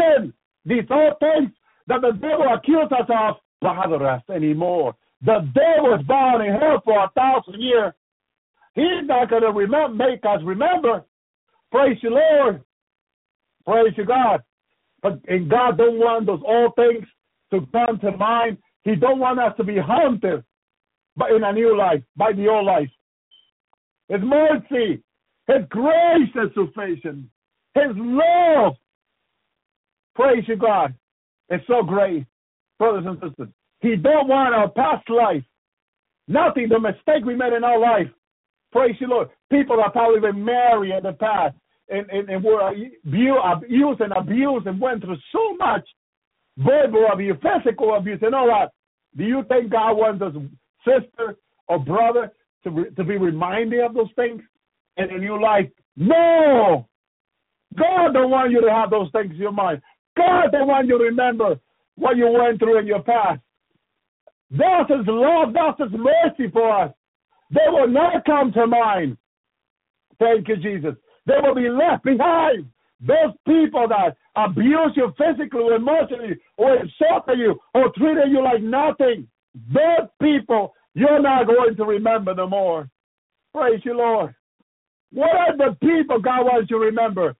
sins, these old things that the devil accused us of bother us anymore. The devil is bound in hell for a thousand years. He's not going to remember, make us remember. Praise you, Lord. Praise you, God. But and God don't want those old things to come to mind He don't want us to be haunted but in a new life, by the old life. His mercy, His grace is sufficient. His love, praise you, God, It's so great, brothers and sisters. He don't want our past life, nothing, the mistake we made in our life. Praise you, Lord. People that probably been married in the past and, and, and were abused and abused and went through so much verbal abuse, physical abuse, and all that. Do you think God wants us, sister or brother, to, re, to be reminded of those things in a new life? No! God don't want you to have those things in your mind. God don't want you remember what you went through in your past. That's His love, that's His mercy for us. They will not come to mind. Thank you, Jesus. They will be left behind. Those people that abuse you physically or emotionally or insulted you or treated you like nothing, those people you're not going to remember no more. Praise you, Lord. What are the people God wants you to remember?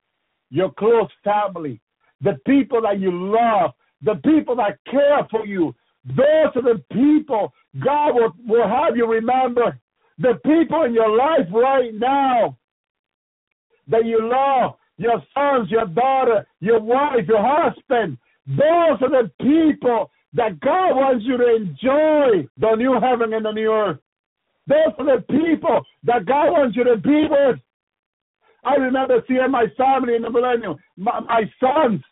Your close family, the people that you love, the people that care for you. Those are the people God will, will have you remember. The people in your life right now that you love, your sons, your daughter, your wife, your husband. Those are the people that God wants you to enjoy the new heaven and the new earth. Those are the people that God wants you to be with. I remember seeing my family in the millennium, my, my sons,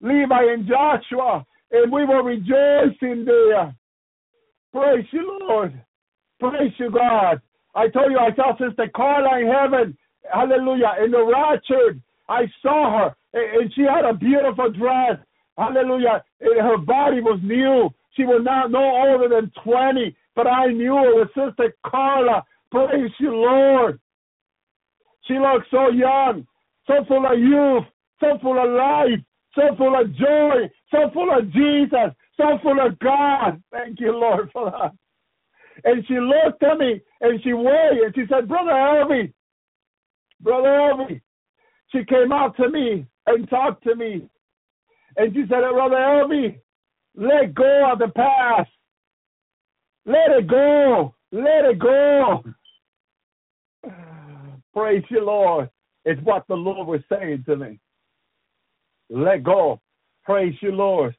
Levi and Joshua, and we were rejoicing there. Praise you, Lord. Praise you, God. I told you I saw Sister Carla in heaven. Hallelujah. In the rapture, I saw her, and she had a beautiful dress. Hallelujah. And her body was new. She was not no older than 20, but I knew it was Sister Carla. Praise you, Lord. She looked so young, so full of youth, so full of life, so full of joy, so full of Jesus, so full of God. Thank you, Lord, for that. And she looked at me and she waved and she said, Brother Elvi, Brother Elvi. She came out to me and talked to me. And she said, Brother Elvi, let go of the past. Let it go. Let it go. Praise you, Lord. It's what the Lord was saying to me. Let go. Praise you, Lord.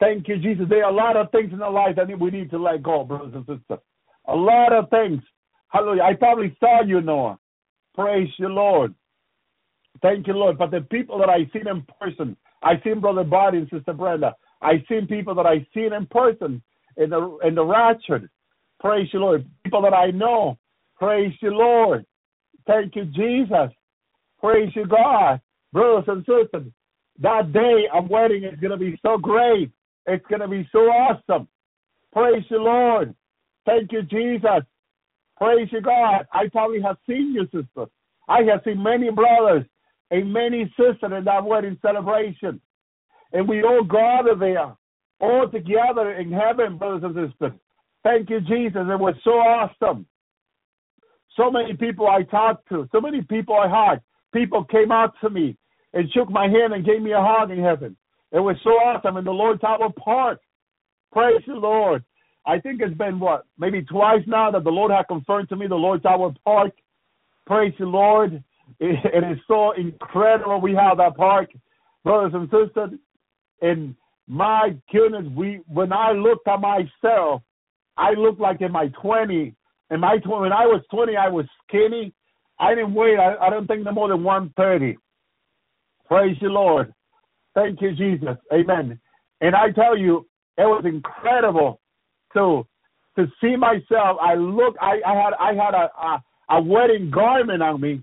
Thank you, Jesus. There are a lot of things in our life that we need to let go, brothers and sisters. A lot of things. Hallelujah. I probably saw you, Noah. Praise you, Lord. Thank you, Lord. But the people that I seen in person, I seen Brother Body and Sister Brenda. I seen people that I seen in person in the in the rapture. Praise you, Lord. People that I know. Praise you, Lord. Thank you, Jesus. Praise you, God. Brothers and sisters, that day of wedding is going to be so great. It's going to be so awesome. Praise the Lord. Thank you, Jesus. Praise you, God. I probably have seen you, sister. I have seen many brothers and many sisters in that wedding celebration. And we all gather there, all together in heaven, brothers and sisters. Thank you, Jesus. It was so awesome. So many people I talked to, so many people I hugged. People came out to me and shook my hand and gave me a hug in heaven. It was so awesome in the Lord's Hour Park. Praise the Lord. I think it's been what, maybe twice now that the Lord had confirmed to me the Lord's Hour Park. Praise the Lord. It, it is so incredible we have that park, brothers and sisters. And my goodness, we when I looked at myself, I looked like in my 20. In my 20, when I was 20, I was skinny. I didn't weigh, I, I don't think no more than 130. Praise the Lord. Thank you, Jesus. Amen. And I tell you, it was incredible to to see myself. I look. I, I had I had a, a a wedding garment on me,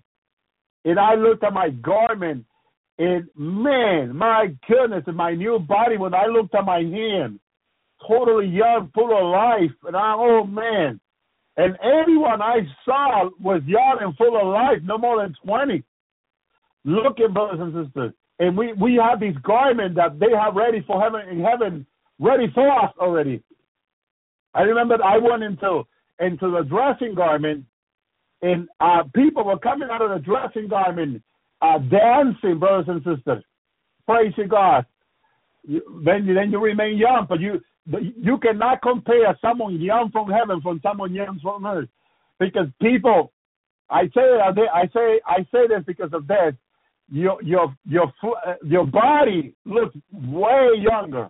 and I looked at my garment, and man, my goodness, and my new body. When I looked at my hand, totally young, full of life, and I oh man, and everyone I saw was young and full of life, no more than twenty. Looking, brothers and sisters, and we we have these garments that they have ready for heaven in heaven, ready for us already. I remember I went into into the dressing garment, and uh, people were coming out of the dressing garment, uh, dancing, brothers and sisters. Praise you, God. You, then you then you remain young, but you you cannot compare someone young from heaven from someone young from earth, because people, I say I say I say this because of this. Your your your uh, your body looks way younger,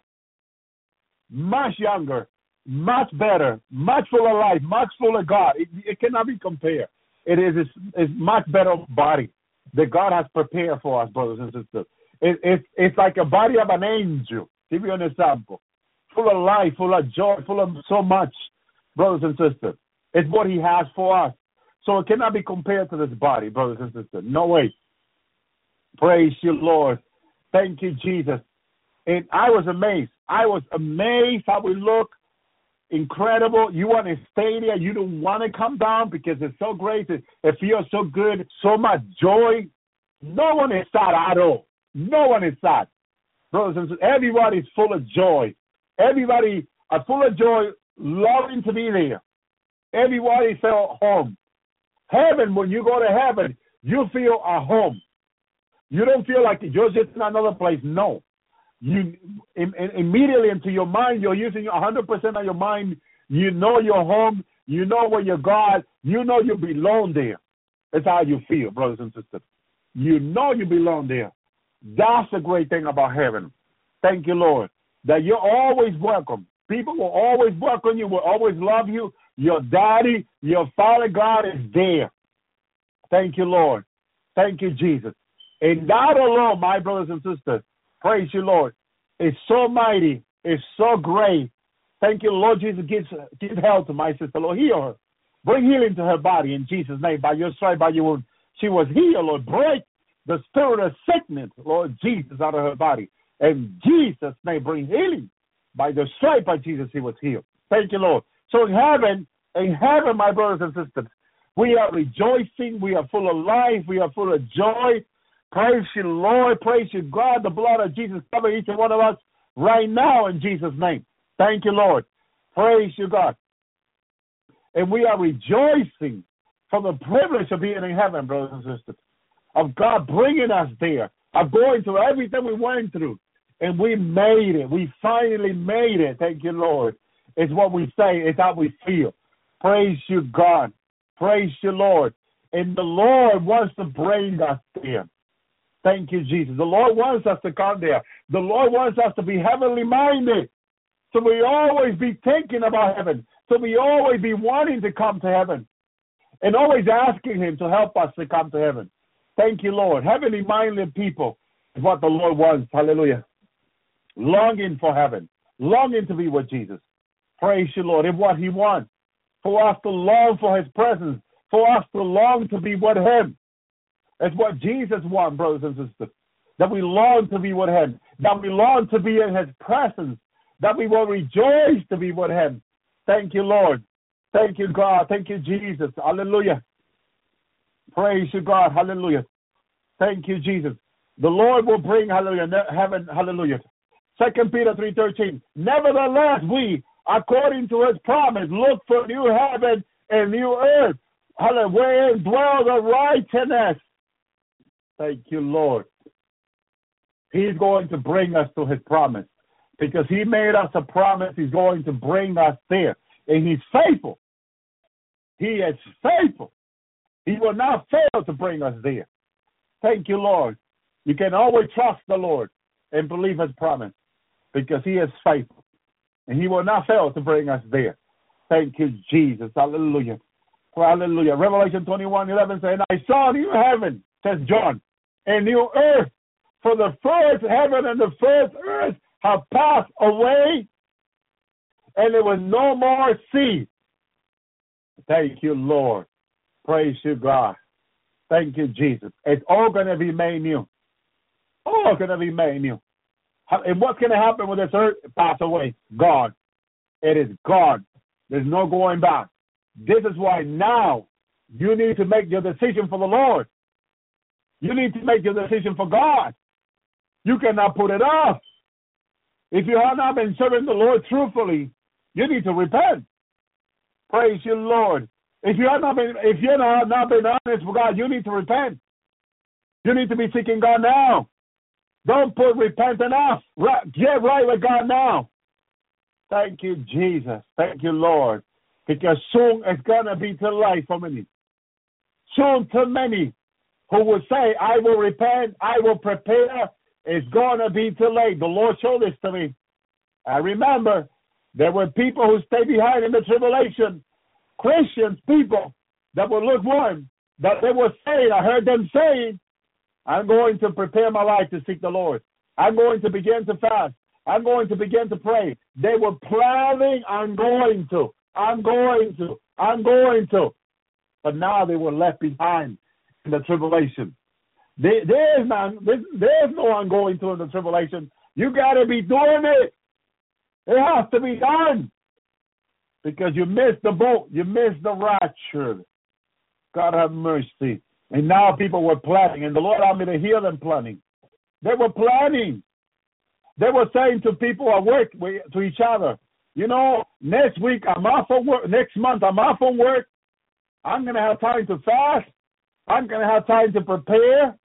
much younger, much better, much full of life, much full of God. It, it cannot be compared. It is it's, it's much better body that God has prepared for us, brothers and sisters. It, it's it's like a body of an angel. Give you an example, full of life, full of joy, full of so much, brothers and sisters. It's what He has for us. So it cannot be compared to this body, brothers and sisters. No way. Praise you, Lord. Thank you, Jesus. And I was amazed. I was amazed how we look. Incredible. You want to stay there. You don't want to come down because it's so great. It, feels so good. So much joy. No one is sad at all. No one is sad. Brothers and sisters, everybody is full of joy. Everybody are full of joy, loving to be there. Everybody felt home. Heaven, when you go to heaven, you feel a home. You don't feel like you're just in another place. No. You im- im- immediately into your mind, you're using 100% of your mind. You know your home. You know where you're God. You know you belong there. That's how you feel, brothers and sisters. You know you belong there. That's the great thing about heaven. Thank you, Lord, that you're always welcome. People will always welcome you, will always love you. Your daddy, your father God is there. Thank you, Lord. Thank you, Jesus. And God alone, my brothers and sisters, praise you, Lord, is so mighty, is so great. Thank you, Lord Jesus. Give, give health to my sister, Lord. Heal her. Bring healing to her body in Jesus' name. By your stripe, by your wound, she was healed, Lord. Break the spirit of sickness, Lord Jesus, out of her body. In Jesus' name, bring healing. By the stripe by Jesus, he was healed. Thank you, Lord. So in heaven, in heaven, my brothers and sisters, we are rejoicing. We are full of life. We are full of joy. Praise you, Lord. Praise you, God. The blood of Jesus cover each and one of us right now in Jesus' name. Thank you, Lord. Praise you, God. And we are rejoicing for the privilege of being in heaven, brothers and sisters, of God bringing us there, of going through everything we went through. And we made it. We finally made it. Thank you, Lord. It's what we say, it's how we feel. Praise you, God. Praise you, Lord. And the Lord wants to bring us there. Thank you, Jesus. The Lord wants us to come there. The Lord wants us to be heavenly minded. So we always be thinking about heaven. So we always be wanting to come to heaven. And always asking Him to help us to come to heaven. Thank you, Lord. Heavenly minded people is what the Lord wants. Hallelujah. Longing for heaven. Longing to be with Jesus. Praise you, Lord. And what He wants. For us to long for His presence. For us to long to be with Him. It's what Jesus wants, brothers and sisters. That we long to be with Him. That we long to be in His presence. That we will rejoice to be with Him. Thank you, Lord. Thank you, God. Thank you, Jesus. Hallelujah. Praise you, God. Hallelujah. Thank you, Jesus. The Lord will bring hallelujah heaven. Hallelujah. Second Peter three thirteen. Nevertheless, we, according to His promise, look for new heaven and new earth. Hallelujah. Wherein dwell the righteousness. Thank you, Lord. He's going to bring us to His promise because He made us a promise. He's going to bring us there, and He's faithful. He is faithful. He will not fail to bring us there. Thank you, Lord. You can always trust the Lord and believe His promise because He is faithful, and He will not fail to bring us there. Thank you, Jesus. Hallelujah. Hallelujah. Revelation 21 11 says, And I saw a new heaven, says John, a new earth. For the first heaven and the first earth have passed away, and there was no more sea. Thank you, Lord. Praise you, God. Thank you, Jesus. It's all going to be made new. All going to be made new. And what's going to happen when this earth pass away? God. It is God. There's no going back. This is why now you need to make your decision for the Lord. You need to make your decision for God. You cannot put it off. If you have not been serving the Lord truthfully, you need to repent. Praise you, Lord. If you have not been, if you have not been honest with God, you need to repent. You need to be seeking God now. Don't put repenting off. Get right with God now. Thank you, Jesus. Thank you, Lord. Because soon it's to be too late for many. Soon too many who will say, I will repent, I will prepare. It's going to be too late. The Lord showed this to me. I remember there were people who stayed behind in the tribulation, Christians, people that were lukewarm, that they were saying, I heard them saying, I'm going to prepare my life to seek the Lord. I'm going to begin to fast. I'm going to begin to pray. They were planning, I'm going to. I'm going to. I'm going to. But now they were left behind in the tribulation. There, there's, none, there's no one going in the tribulation. You got to be doing it. It has to be done. Because you missed the boat. You missed the rapture. God have mercy. And now people were planning, and the Lord allowed me to hear them planning. They were planning. They were saying to people at work, to each other, you know, next week I'm off from work, next month I'm off from work. I'm to have time to fast. I'm going to have time to prepare.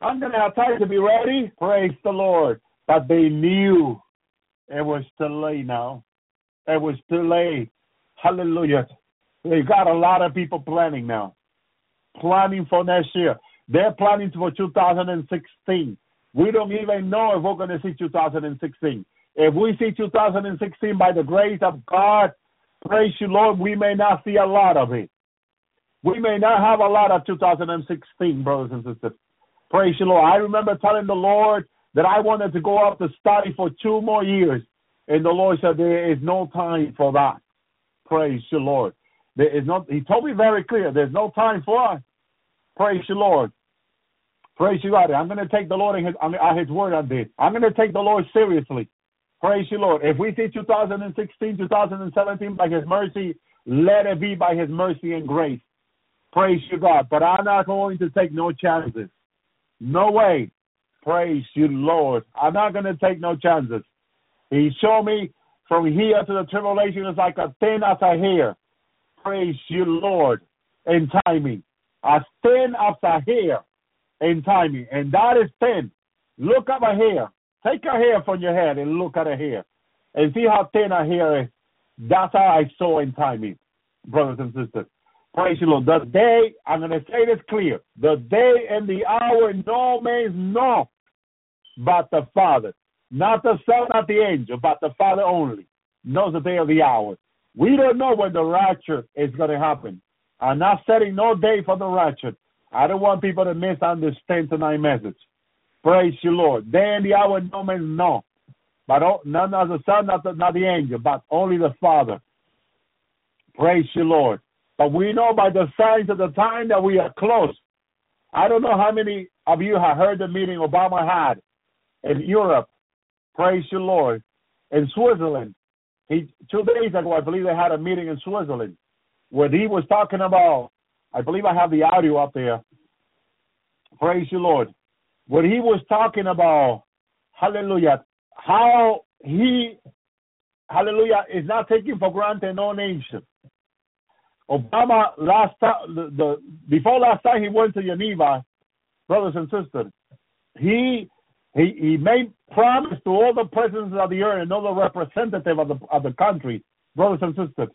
I'm going to have time to be ready. Praise the Lord. But they knew it was too late now. It was too late. Hallelujah. They got a lot of people planning now. Planning for next year. They're planning for 2016. We don't even know if we're going to see 2016. If we see 2016 by the grace of God, praise you, Lord, we may not see a lot of it. We may not have a lot of 2016, brothers and sisters. Praise the Lord. I remember telling the Lord that I wanted to go up to study for two more years. And the Lord said, There is no time for that. Praise the Lord. There is not, he told me very clear, there's no time for us. Praise the Lord. Praise you, God. I'm going to take the Lord at his, his word on this. I'm going to take the Lord seriously. Praise you, Lord. If we see 2016, 2017 by his mercy, let it be by his mercy and grace. Praise you, God. But I'm not going to take no chances. No way. Praise you, Lord. I'm not going to take no chances. He showed me from here to the tribulation is like a thin as a hair. Praise you, Lord, in timing. As thin as a hair in timing. And that is 10. Look at a hair. Take a hair from your head and look at a hair. And see how thin a hair is. That's how I saw in timing, brothers and sisters. Praise the Lord. The day, I'm going to say this clear. The day and the hour no man knows but the Father. Not the Son, not the angel, but the Father only knows the day of the hour. We don't know when the rapture is going to happen. I'm not setting no day for the rapture. I don't want people to misunderstand tonight's message. Praise you, Lord. Day and the hour no man know. But none of the Son, not the, not the angel, but only the Father. Praise you, Lord. But we know by the signs of the time that we are close. I don't know how many of you have heard the meeting Obama had in Europe. Praise you, Lord. In Switzerland. He two days ago, I believe they had a meeting in Switzerland where he was talking about I believe I have the audio up there. Praise you, Lord. What he was talking about, hallelujah, how he, hallelujah, is not taking for granted no nation. Obama last time, the, the before last time he went to Geneva, brothers and sisters, he he he made promise to all the presidents of the earth and all the representatives of the of the country, brothers and sisters.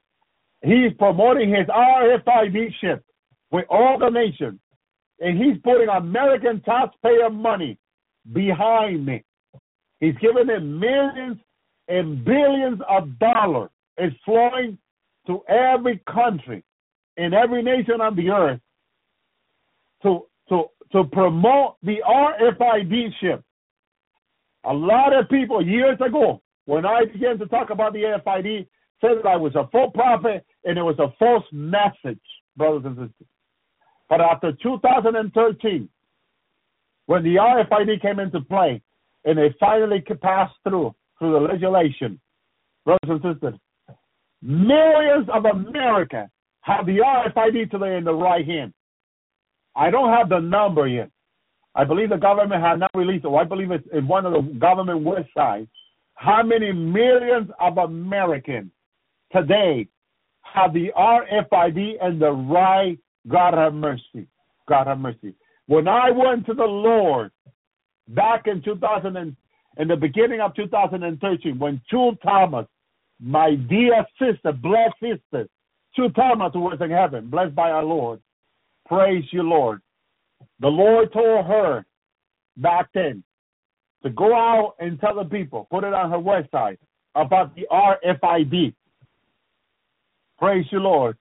He's promoting his RFID chip with all the nations. And he's putting American taxpayer money behind me. He's giving them millions and billions of dollars. It's flowing to every country in every nation on the earth to to to promote the RFID chip. A lot of people years ago, when I began to talk about the RFID, said that I was a full prophet and it was a false message, brothers and sisters. But after 2013, when the RFID came into play and it finally passed through through the legislation, brothers and sisters, millions of Americans have the RFID today in the right hand. I don't have the number yet. I believe the government has not released it. I believe it's in one of the government websites. How many millions of Americans today have the RFID and the right God have mercy. God have mercy. When I went to the Lord back in 2000 and in the beginning of 2013, when June Thomas my dear sister, blessed sister, to Tama who was in heaven, blessed by our Lord. Praise you, Lord. The Lord told her back then to go out and tell the people, put it on her website about the RFID. Praise you, Lord.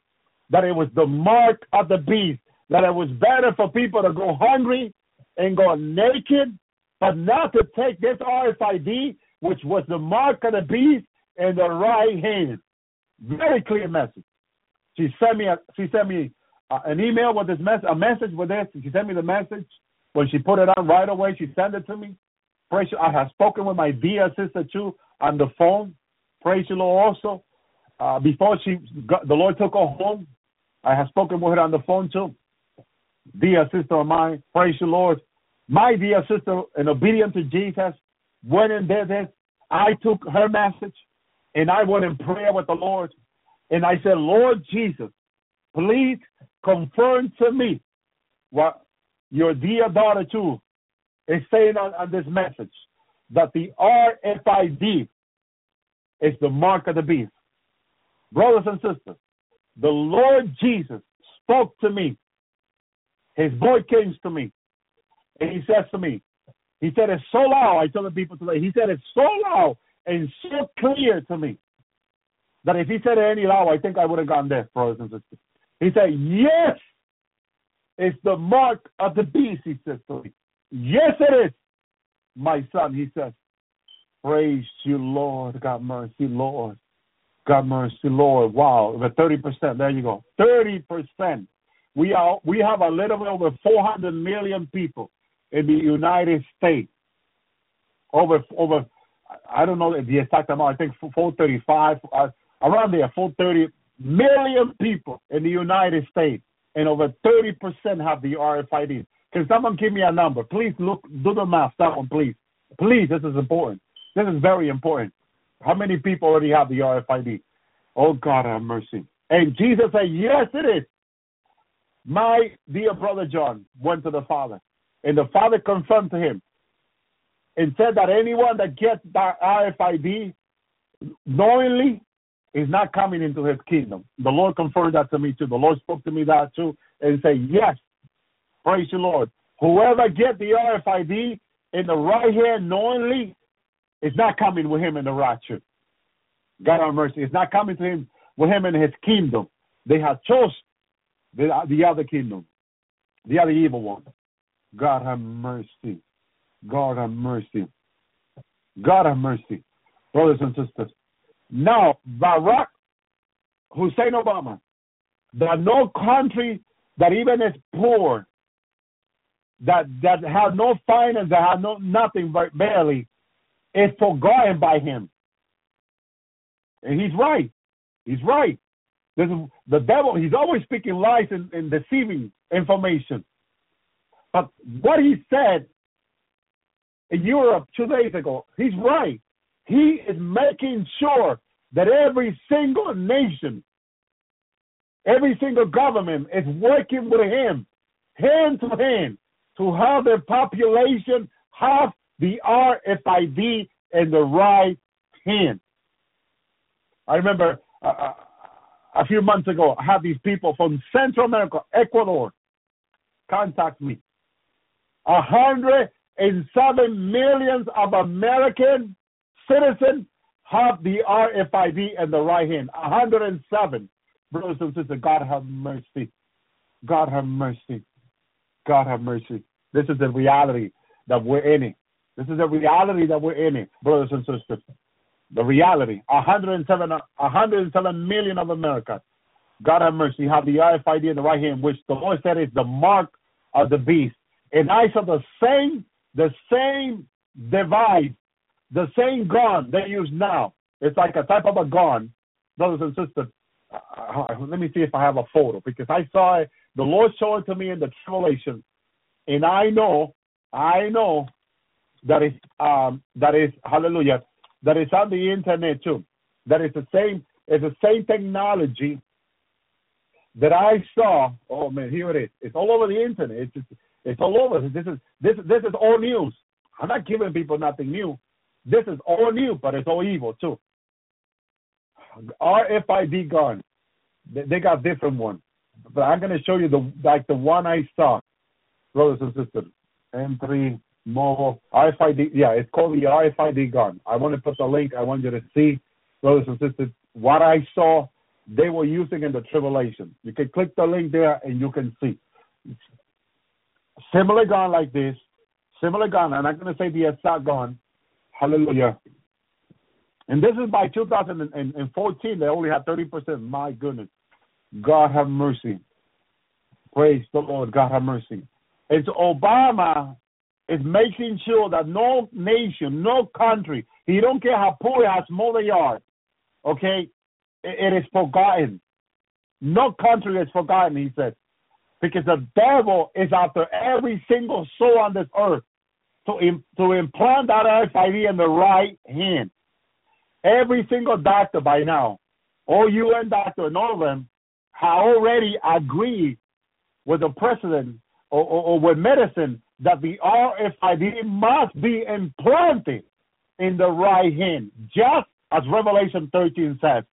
That it was the mark of the beast, that it was better for people to go hungry and go naked, but not to take this RFID, which was the mark of the beast, in the right hand. Very clear message. She sent me a, she sent me uh, an email with this message, a message with this. She sent me the message when she put it on right away. She sent it to me. Praise you. I have spoken with my dear sister too on the phone. Praise you, Lord. Also, uh, before she got, the Lord took her home, I have spoken with her on the phone too. Dear sister of mine, praise you, Lord. My dear sister, in obedience to Jesus, went and did this. I took her message and I went in prayer with the Lord. And I said, Lord Jesus, please confirm to me what your dear daughter too is saying on, on this message that the RFID is the mark of the beast. Brothers and sisters, the Lord Jesus spoke to me. His voice came to me. And he says to me, he said it's so loud. I tell the people today, he said it's so loud and so clear to me that if he said any louder, I think I would have gone there, brothers and sisters. He said, Yes, it's the mark of the beast, he says to me. Yes, it is, my son, he says. Praise you, Lord. God mercy, Lord. God mercy, Lord. Wow, the thirty percent. There you go. Thirty percent. We are we have a little bit over four hundred million people in the United States. Over over I don't know the exact amount. I think 435, uh, around there, 430 million people in the United States, and over 30% have the RFID. Can someone give me a number? Please look, do the math, someone, please. Please, this is important. This is very important. How many people already have the RFID? Oh, God have mercy. And Jesus said, Yes, it is. My dear brother John went to the Father, and the Father confirmed to him and said that anyone that gets that RFID knowingly is not coming into his kingdom. The Lord confirmed that to me too. The Lord spoke to me that too and said, Yes, praise the Lord. Whoever get the RFID in the right hand knowingly is not coming with him in the rapture. God have mercy. It's not coming to him with him in his kingdom. They have chose the, the other kingdom, the other evil one. God have mercy. God have mercy. God have mercy. Brothers and sisters. Now, Barack Hussein Obama, there no country that even is poor, that that have no finance, that have no nothing but barely, is forgotten by him. And he's right. He's right. This is, the devil, he's always speaking lies and, and deceiving information. But what he said in Europe two days ago. He's right. He is making sure that every single nation, every single government is working with him, hand to hand, to have their population have the RFID in the right hand. I remember uh, uh, a few months ago, I had these people from Central America, Ecuador, contact me. A hundred and seven millions of American citizens have the RFID in the right hand. 107. Brothers and sisters, God have mercy. God have mercy. God have mercy. This is the reality that we're in. It. This is the reality that we're in, it, brothers and sisters. The reality. 107, 107 million of Americans. God have mercy. Have the RFID in the right hand, which the Lord said is the mark of the beast. And I saw the same the same device, the same gun they use now. It's like a type of a gun, brothers and sisters. Uh, uh, let me see if I have a photo because I saw it. The Lord showed it to me in the Revelation, and I know, I know that is um, that is hallelujah that is on the internet too. That is the same. It's the same technology that I saw. Oh man, here it is. It's all over the internet. It's just, it's all over. This is this this is all news. I'm not giving people nothing new. This is all new, but it's all evil too. RFID gun. They, got different ones, but I'm gonna show you the like the one I saw, brothers and sisters. M3 mobile RFID. Yeah, it's called the RFID gun. I want to put the link. I want you to see, brothers and sisters, what I saw they were using in the tribulation. You can click the link there and you can see. Similar gun like this, similar gun. I'm not going to say the exact gun. Hallelujah. And this is by 2014. They only had 30%. My goodness. God have mercy. Praise the Lord. God have mercy. It's Obama is making sure that no nation, no country, he don't care how poor, how small they are, okay, it is forgotten. No country is forgotten, he said, because the devil is after every single soul on this earth to, to implant that RFID in the right hand. Every single doctor by now, all UN doctor and all of them, have already agreed with the president or, or, or with medicine that the RFID must be implanted in the right hand, just as Revelation 13 says,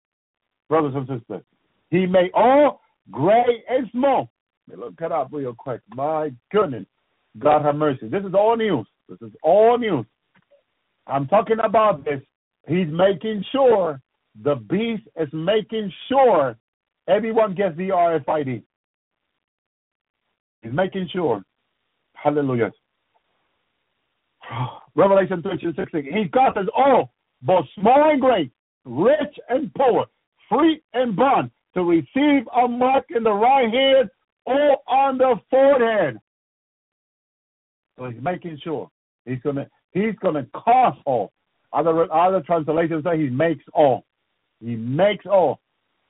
brothers and sisters. He made all great and small. Look it up real quick. My goodness. God have mercy. This is all news. This is all news. I'm talking about this. He's making sure, the beast is making sure everyone gets the RFID. He's making sure. Hallelujah. Revelation 13, 16. He causes all, both small and great, rich and poor, free and bond, to receive a mark in the right hand or on the forehead. So he's making sure he's gonna he's gonna cause all. Other other translations say he makes all. He makes all.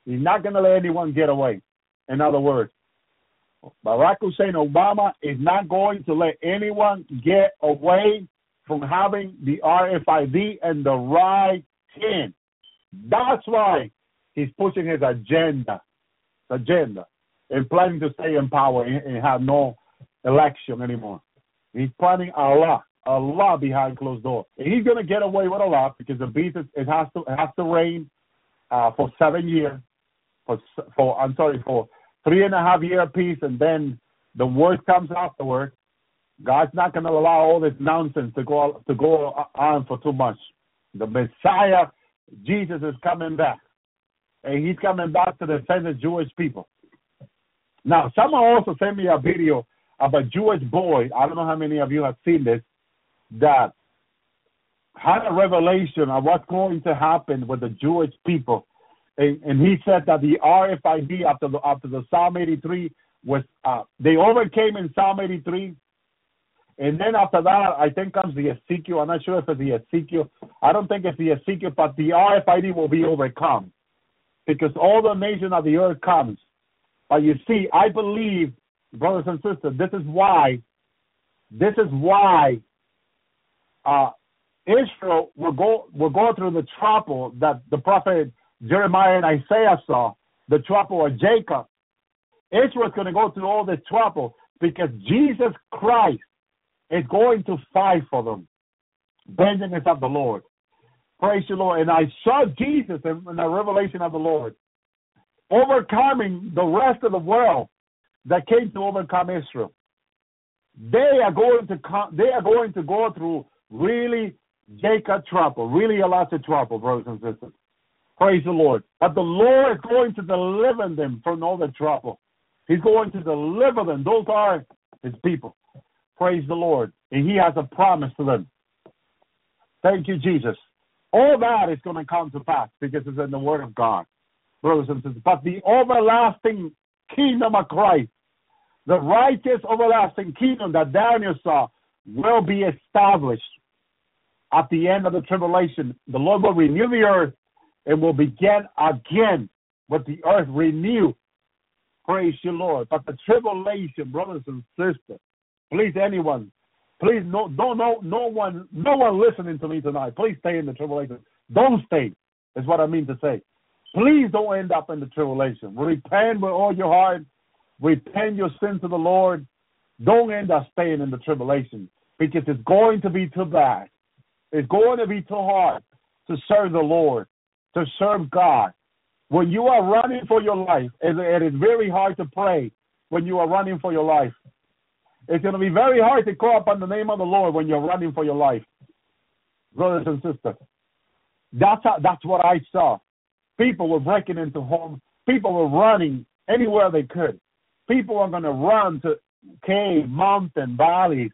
He's not gonna let anyone get away. In other words, Barack Hussein Obama is not going to let anyone get away from having the RFID and the right hand. That's why he's pushing his agenda, agenda, and planning to stay in power and, and have no election anymore. He's planning a lot, a lot behind closed doors. And he's going to get away with a lot because the beast is, it has to it has to reign uh, for seven years. For for I'm sorry for three and a half year peace, and then the worst comes afterward. God's not going to allow all this nonsense to go to go on for too much. The Messiah, Jesus, is coming back, and He's coming back to defend the Jewish people. Now, someone also sent me a video of a Jewish boy. I don't know how many of you have seen this. That had a revelation of what's going to happen with the Jewish people and, and he said that the RFID after the after the Psalm 83 was uh, they overcame in Psalm 83, and then after that I think comes the Ezekiel. I'm not sure if it's the Ezekiel. I don't think it's the Ezekiel, but the RFID will be overcome because all the nation of the earth comes. But you see, I believe, brothers and sisters, this is why, this is why uh, Israel will go will go through the trouble that the prophet Jeremiah and Isaiah saw, the trouble of Jacob. Israel's going to go through all this trouble because Jesus Christ is going to fight for them. Vengeance of the Lord. Praise the Lord. And I saw Jesus in, in the revelation of the Lord overcoming the rest of the world that came to overcome Israel. They are going to come, they are going to go through really Jacob trouble, really a lot of trouble, brothers and sisters. Praise the Lord. But the Lord is going to deliver them from all the trouble. He's going to deliver them. Those are his people. Praise the Lord. And he has a promise to them. Thank you, Jesus. All that is going to come to pass because it's in the Word of God, brothers and sisters. But the everlasting kingdom of Christ, the righteous everlasting kingdom that Daniel saw, will be established at the end of the tribulation. The Lord will renew the earth and will begin again with the earth renewed. Praise you, Lord. But the tribulation, brothers and sisters, please, anyone, please, no, don't, no, no one, no one listening to me tonight. Please stay in the tribulation. Don't stay. Is what I mean to say. Please don't end up in the tribulation. Repent with all your heart. Repent your sin to the Lord. Don't end up staying in the tribulation because it's going to be too bad. It's going to be too hard to serve the Lord to serve God When you are running for your life, it is very hard to pray when you are running for your life. It's going to be very hard to call upon the name of the Lord when you're running for your life, brothers and sisters. That's how, that's what I saw. People were breaking into homes. People were running anywhere they could. People are going to run to cave, mountain, valleys,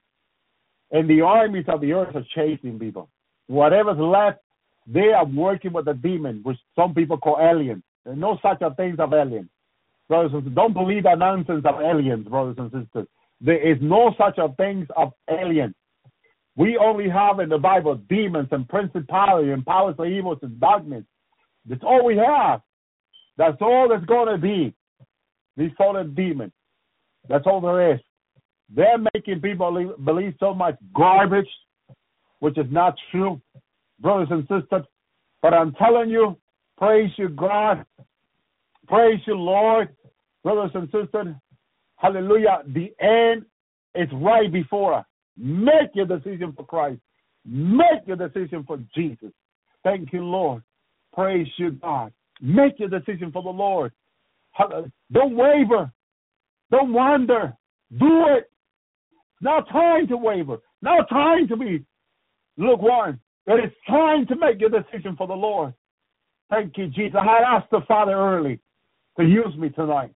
and the armies of the earth are chasing people. Whatever's left, they are working with the demon, which some people call aliens. There's no such a thing as aliens. Brothers and sisters, don't believe that nonsense of aliens, brothers and sisters. There is no such a thing of aliens. We only have in the Bible demons and principalities and powers of evil and darkness. That's all we have. That's all that's going to be. These fallen demons. That's all there is. They're making people believe, so much garbage, which is not true, brothers and sisters. But I'm telling you, praise you, God. Praise you, Lord. Brothers and sisters, hallelujah. The end is right before us. Make your decision for Christ. Make your decision for Jesus. Thank you, Lord. Praise you, God. Make your decision for the Lord. Don't waver. Don't wander. Do it. Now time to waver. Now time to be lukewarm. It is time to make your decision for the Lord. Thank you, Jesus. I asked the Father early to use me tonight.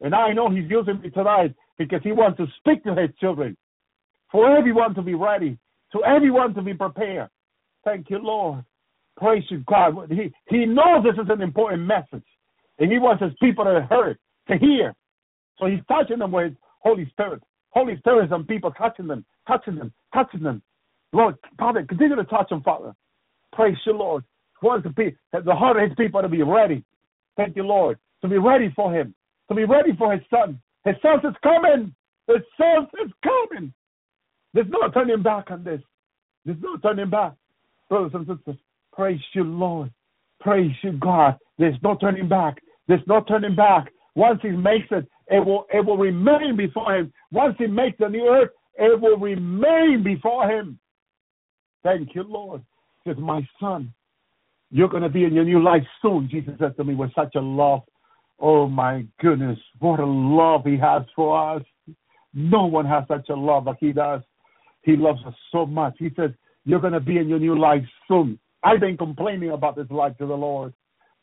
And I know He's using me tonight because He wants to speak to His children, for everyone to be ready, to everyone to be prepared. Thank you, Lord. Praise you, God. He, he knows this is an important message, and He wants His people to hear, to hear. So He's touching them with Holy Spirit. Holy Spirit is on people touching them, touching them, touching them. Lord, Father, continue to touch them, Father. Praise you, Lord. Wants to be the heart of his people to be ready. Thank you, Lord. To be ready for him. To be ready for his son. His son is coming. His son is coming. There's no turning back on this. There's no turning back. Brothers and sisters, praise you, Lord. Praise you, God. There's no turning back. There's no turning back. Once he makes it, it will it will remain before him. Once he makes the new earth, it will remain before him. Thank you, Lord. Says my son, you're gonna be in your new life soon. Jesus said to me with such a love. Oh my goodness, what a love he has for us. No one has such a love like he does. He loves us so much. He says, You're gonna be in your new life soon. I've been complaining about this life to the Lord.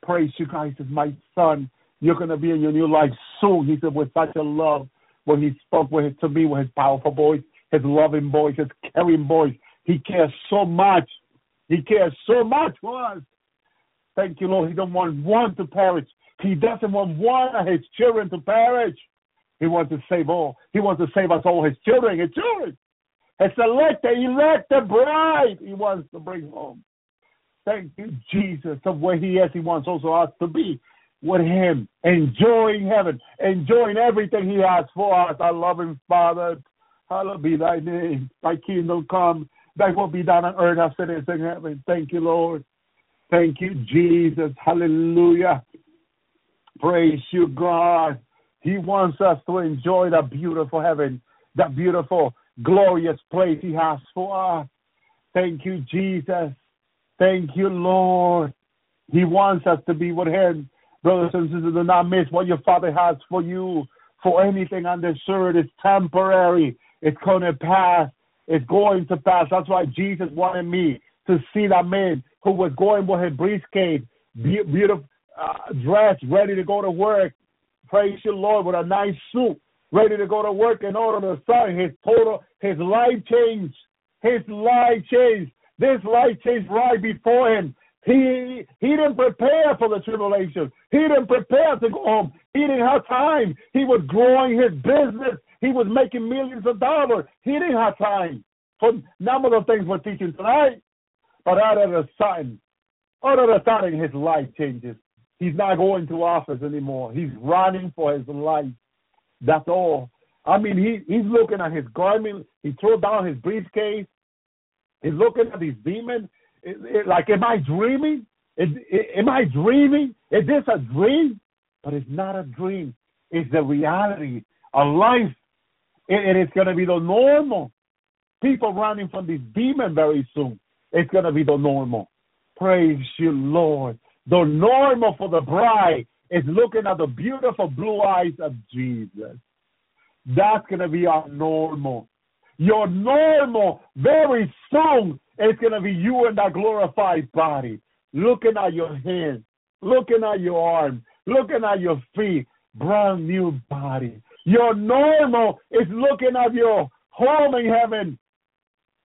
Praise you guys, as my son. You're going to be in your new life soon. He said with such a love when he spoke with to me with his powerful voice, his loving voice, his caring voice. He cares so much. He cares so much for us. Thank you, Lord. He don't want one to perish. He doesn't want one of his children to perish. He wants to save all. He wants to save us all, his children, his children. His elect, the elect, the bride. He wants to bring home. Thank you, Jesus, of where he is. He wants also us to be with him, enjoying heaven, enjoying everything he has for us. Love him, Father. Hallowed be thy name. Thy kingdom come. Thy will be done on earth as it is in heaven. Thank you, Lord. Thank you, Jesus. Hallelujah. Praise you, God. He wants us to enjoy that beautiful heaven, that beautiful, glorious place He has for us. Thank you, Jesus. Thank you, Lord. He wants us to be with Him. Brothers and sisters, do not miss what your Father has for you. For anything this earth is temporary. It's going to pass. It's going to pass. That's why Jesus wanted me to see that man who was going with his briefcase, beautiful uh, dress, ready to go to work. Praise you, Lord, with a nice suit, ready to go to work. All of a sudden, his total, his life changed. His life changed. This life changed right before him. He he didn't prepare for the tribulation. He didn't prepare to go home. He didn't have time. He was growing his business. He was making millions of dollars. He didn't have time for none of the things we're teaching tonight. But out of the sudden, out of the sudden, his life changes. He's not going to office anymore. He's running for his life. That's all. I mean, he he's looking at his garment. He threw down his briefcase. He's looking at these demons like, am I dreaming? Is, am I dreaming? Is this a dream? But it's not a dream. It's the reality of life. It, it is going to be the normal. People running from this demon very soon. It's going to be the normal. Praise you, Lord. The normal for the bride is looking at the beautiful blue eyes of Jesus. That's going to be our normal. Your normal, very soon, it's going to be you in that glorified body, looking at your hands, looking at your arms, looking at your feet, brand new body. Your normal is looking at your home in heaven,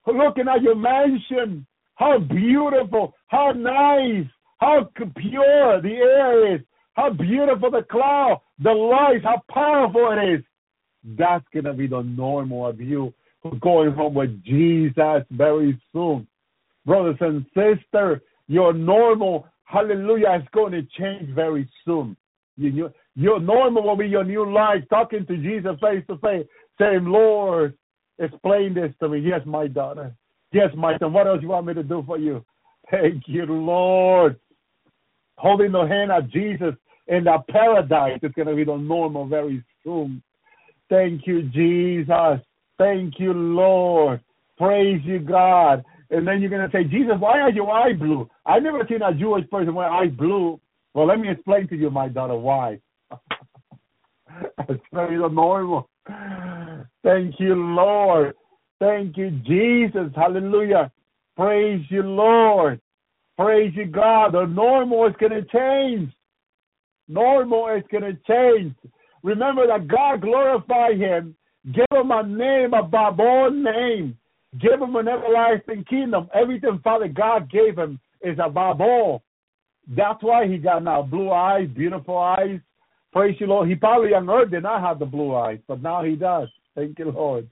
looking at your mansion, how beautiful, how nice, how pure the air is, how beautiful the cloud, the light, how powerful it is. That's going to be the normal of you going home with Jesus very soon. Brothers and sisters, your normal, hallelujah, is going to change very soon. You, your normal will be your new life, talking to Jesus face to face, saying, Lord, explain this to me. Yes, my daughter. Yes, my son. What else you want me to do for you? Thank you, Lord. Holding the hand of Jesus in the paradise is going to be the normal very soon. Thank you, Jesus. Thank you, Lord. Praise you, God. And then you're going to say, Jesus, why are your eyes blue? I've never seen a Jewish person wear eyes blue. Well, let me explain to you, my daughter, why. it's very normal. Thank you, Lord. Thank you, Jesus. Hallelujah. Praise you, Lord. Praise you, God. The normal is going to change. Normal is going to change. Remember that God glorified him, give him a name above all name. give him an everlasting kingdom. Everything Father God gave him is above all. That's why he got now blue eyes, beautiful eyes. Praise you, Lord. He probably on earth did not have the blue eyes, but now he does. Thank you, Lord.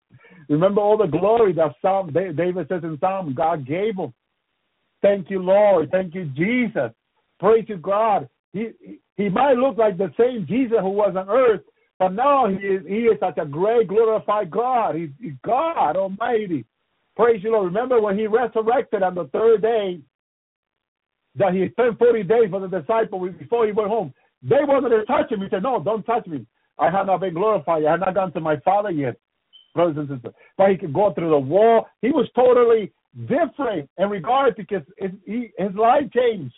Remember all the glory that Psalm David says in Psalm God gave him. Thank you, Lord. Thank you, Jesus. Praise you, God. He he might look like the same Jesus who was on earth, but now he is he is such a great glorified God. He's, he's God Almighty. Praise you, Lord. Remember when he resurrected on the third day, that he spent 40 days with the disciples before he went home. They wanted to touch him. He said, No, don't touch me. I have not been glorified. I have not gone to my Father yet, brothers and sisters. But he could go through the wall. He was totally different in regard because his, his life changed.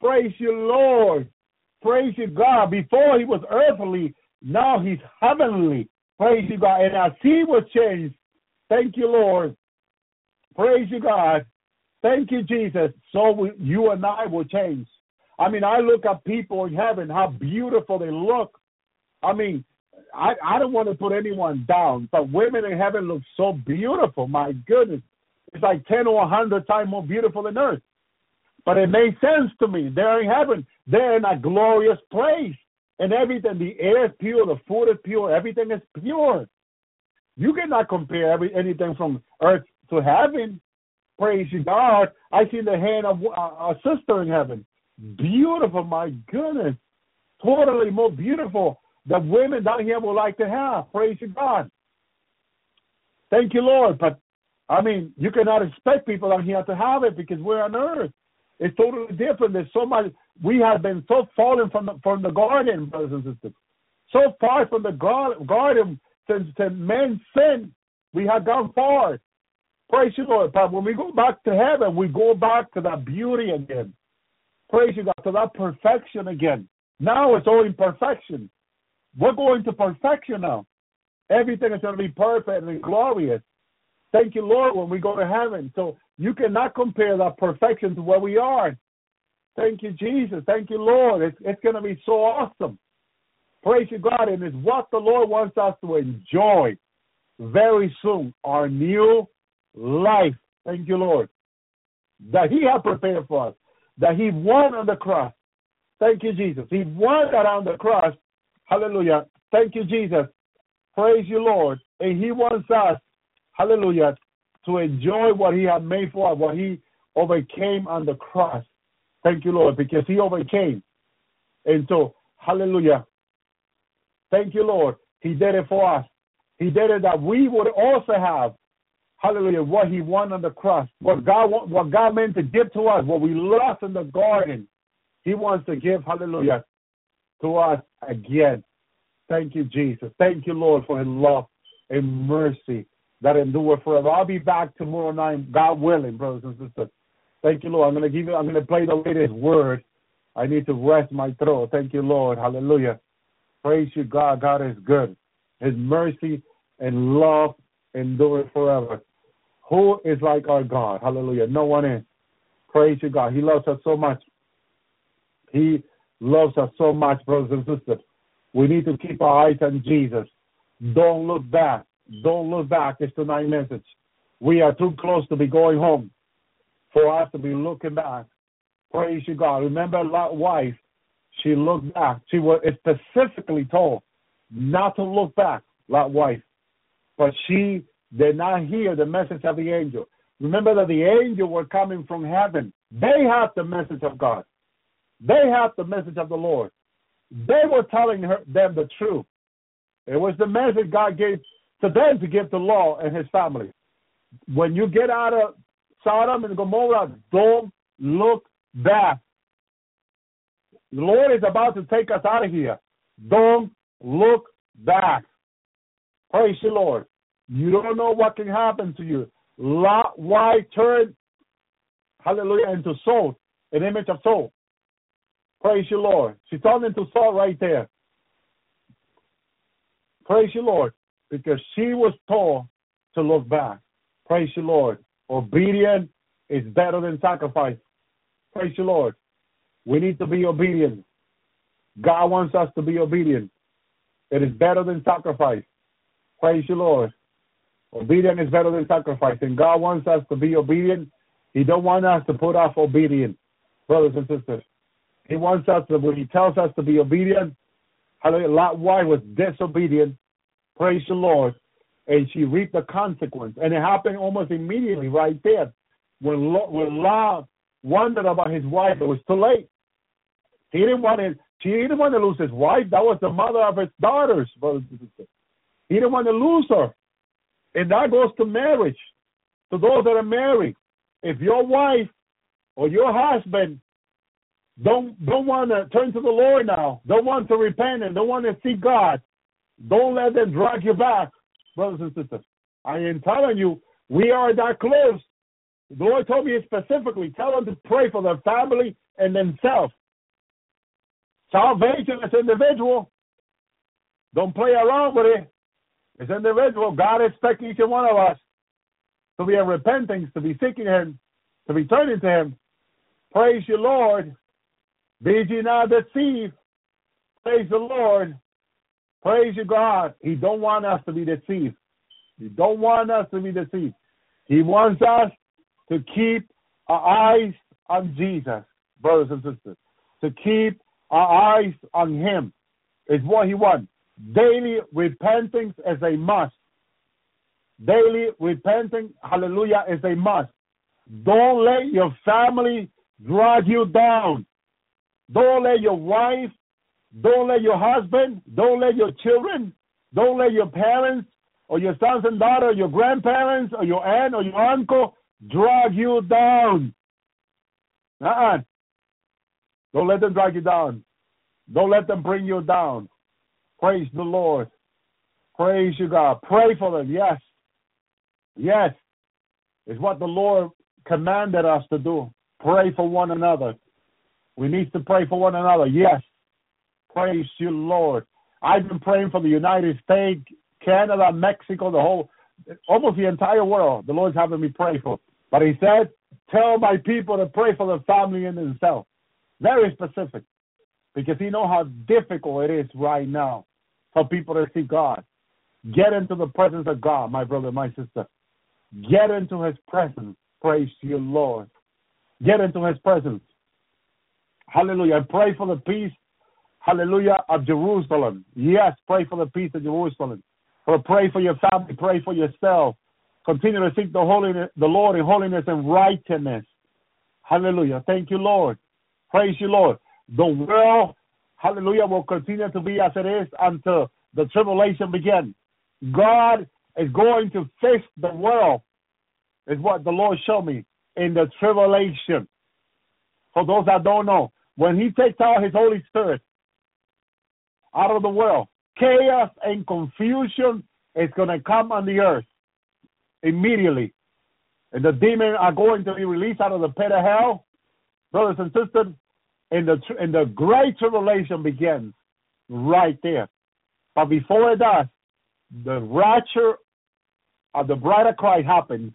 Praise you, Lord. Praise you, God. Before he was earthly, now he's heavenly. Praise you, God. And as he was changed, thank you, Lord. Praise you, God. Thank you, Jesus. So we, you and I will change. I mean, I look at people in heaven, how beautiful they look. I mean, I, I don't want to put anyone down, but women in heaven look so beautiful. My goodness. It's like 10 or 100 times more beautiful than earth. But it made sense to me. They're in heaven. They're in a glorious place. And everything, the air is pure, the food is pure, everything is pure. You cannot compare every, anything from earth to heaven. Praise God. I see the hand of uh, a sister in heaven. Beautiful, my goodness. Totally more beautiful that women down here would like to have. Praise God. Thank you, Lord. But I mean, you cannot expect people down here to have it because we're on earth. It's totally different. There's so much. We have been so fallen from the, from the garden, brothers and sisters. So far from the garden since, since men sinned, we have gone far. Praise you, Lord. But when we go back to heaven, we go back to that beauty again. Praise you, God, to that perfection again. Now it's all imperfection. We're going to perfection now. Everything is going to be perfect and glorious. Thank you, Lord, when we go to heaven. So you cannot compare that perfection to where we are. Thank you, Jesus. Thank you, Lord. It's, it's going to be so awesome. Praise you, God. And it's what the Lord wants us to enjoy very soon our new life. Thank you, Lord. That He has prepared for us, that He won on the cross. Thank you, Jesus. He won that on the cross. Hallelujah. Thank you, Jesus. Praise you, Lord. And He wants us hallelujah, to enjoy what he had made for us, what he overcame on the cross. Thank you, Lord, because he overcame. And so, hallelujah. Thank you, Lord. He did it for us. He did it that we would also have, hallelujah, what he won on the cross, what God what God meant to give to us, what we lost in the garden. He wants to give, hallelujah, to us again. Thank you, Jesus. Thank you, Lord, for his love and mercy that endure forever. I'll be back tomorrow night, God willing, brothers and sisters. Thank you, Lord. I'm to give you, I'm to play the latest word. I need to rest my throat. Thank you, Lord. Hallelujah. Praise you, God. God is good. His mercy and love endure forever. Who is like our God? Hallelujah. No one is. Praise you, God. He loves us so much. He loves us so much, brothers and sisters. We need to keep our eyes on Jesus. Don't look back. Don't look back. It's the tonight's message. We are too close to be going home for us to be looking back. Praise you, God. Remember Lot's wife. She looked back. She was specifically told not to look back, Lot's wife. But she did not hear the message of the angel. Remember that the angel were coming from heaven. They have the message of God. They have the message of the Lord. They were telling her, them the truth. It was the message God gave them to give the law and his family. When you get out of Sodom and Gomorrah, don't look back. The Lord is about to take us out of here. Don't look back. Praise the Lord. You don't know what can happen to you. Why turn, hallelujah, into salt, an image of salt. Praise the Lord. She turned into salt right there. Praise the Lord, because she was told to look back. Praise the Lord. Obedience is better than sacrifice. Praise the Lord. We need to be obedient. God wants us to be obedient. It is better than sacrifice. Praise the Lord. Obedience is better than sacrifice. And God wants us to be obedient. He don't want us to put off obedience, brothers and sisters. He wants us to, when he tells us to be obedient, hallelujah, Lot was disobedient. Praise the Lord. And she reaped the consequence. And it happened almost immediately right there. When, when Lot wondered about his wife, it was too late. He didn't want to, she didn't want to lose his wife. That was the mother of his daughters. He didn't want to lose her. And that goes to marriage, to those that are married. If your wife or your husband don't don't want to turn to the Lord now, don't want to repent and don't want to seek God, don't let them drag you back, brothers and sisters. I am telling you, we are that close. The Lord told me specifically, tell them to pray for their family and themselves. Salvation is individual. Don't play around with it. It's individual. God expects each one of us to be in repentance, to be seeking Him, to be turning to Him. Praise you, Lord. Be ye not deceived. Praise the Lord. Praise you, God. He don't want us to be deceived. He don't want us to be deceived. He wants us to keep our eyes on Jesus, brothers and sisters. To keep our eyes on Him is what He wants. Daily repentance is a must. Daily repenting, hallelujah, is a must. Don't let your family drag you down. Don't let your wife, don't let your husband, don't let your children, don't let your parents or your sons and daughters, your grandparents or your aunt or your uncle drag you down. Uh-uh. Don't let them drag you down. Don't let them bring you down. Praise the Lord. Praise you, God. Pray for them. Yes. Yes. It's what the Lord commanded us to do. Pray for one another. We need to pray for one another. Yes. Praise you, Lord. I've been praying for the United States, Canada, Mexico, the whole, almost the entire world. The Lord's having me pray for. But He said, tell my people to pray for the family and themselves. Very specific. Because He knows how difficult it is right now for people to see God. Get into the presence of God, my brother, my sister. Get into His presence. Praise you, Lord. Get into His presence. Hallelujah. And pray for the peace, hallelujah, of Jerusalem. Yes, pray for the peace of Jerusalem. Or pray for your family. Pray for yourself. Continue to seek the holiness, the Lord in holiness and righteousness. Hallelujah. Thank you, Lord. Praise you, Lord. The world hallelujah, will continue to be as it is until the tribulation begins. God is going to fix the world, is what the Lord showed me in the tribulation. For those that don't know, when He takes out His Holy Spirit out of the world, chaos and confusion is going to come on the earth immediately. and the demons are going to be released out of the pit of hell, brothers and sisters, and the and the great tribulation begins right there. But before it does, the rapture of the bride of Christ happens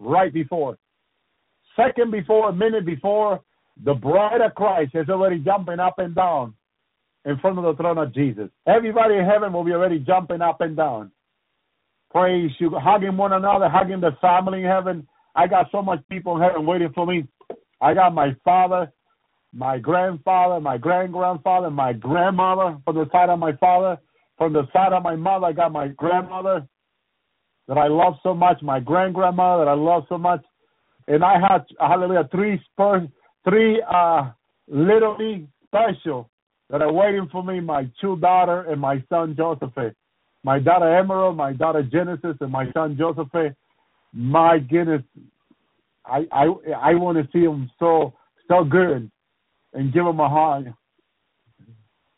right before. Second before, a minute before, the bride of Christ is already jumping up and down in front of the throne of Jesus. Everybody in heaven will be already jumping up and down. Praise you, hugging one another, hugging the family in heaven. I got so much people in heaven waiting for me. I got my father, my grandfather, my grand grandfather, my grandmother from the side of my father. From the side of my mother, I got my grandmother that I love so much, my grand grandmother that I love so much. And I had, hallelujah, three three uh, literally special that are waiting for me my two daughter and my son Joseph. My daughter Emerald, my daughter Genesis, and my son Joseph. My goodness, I I I want to see them so so good, and give them a hug,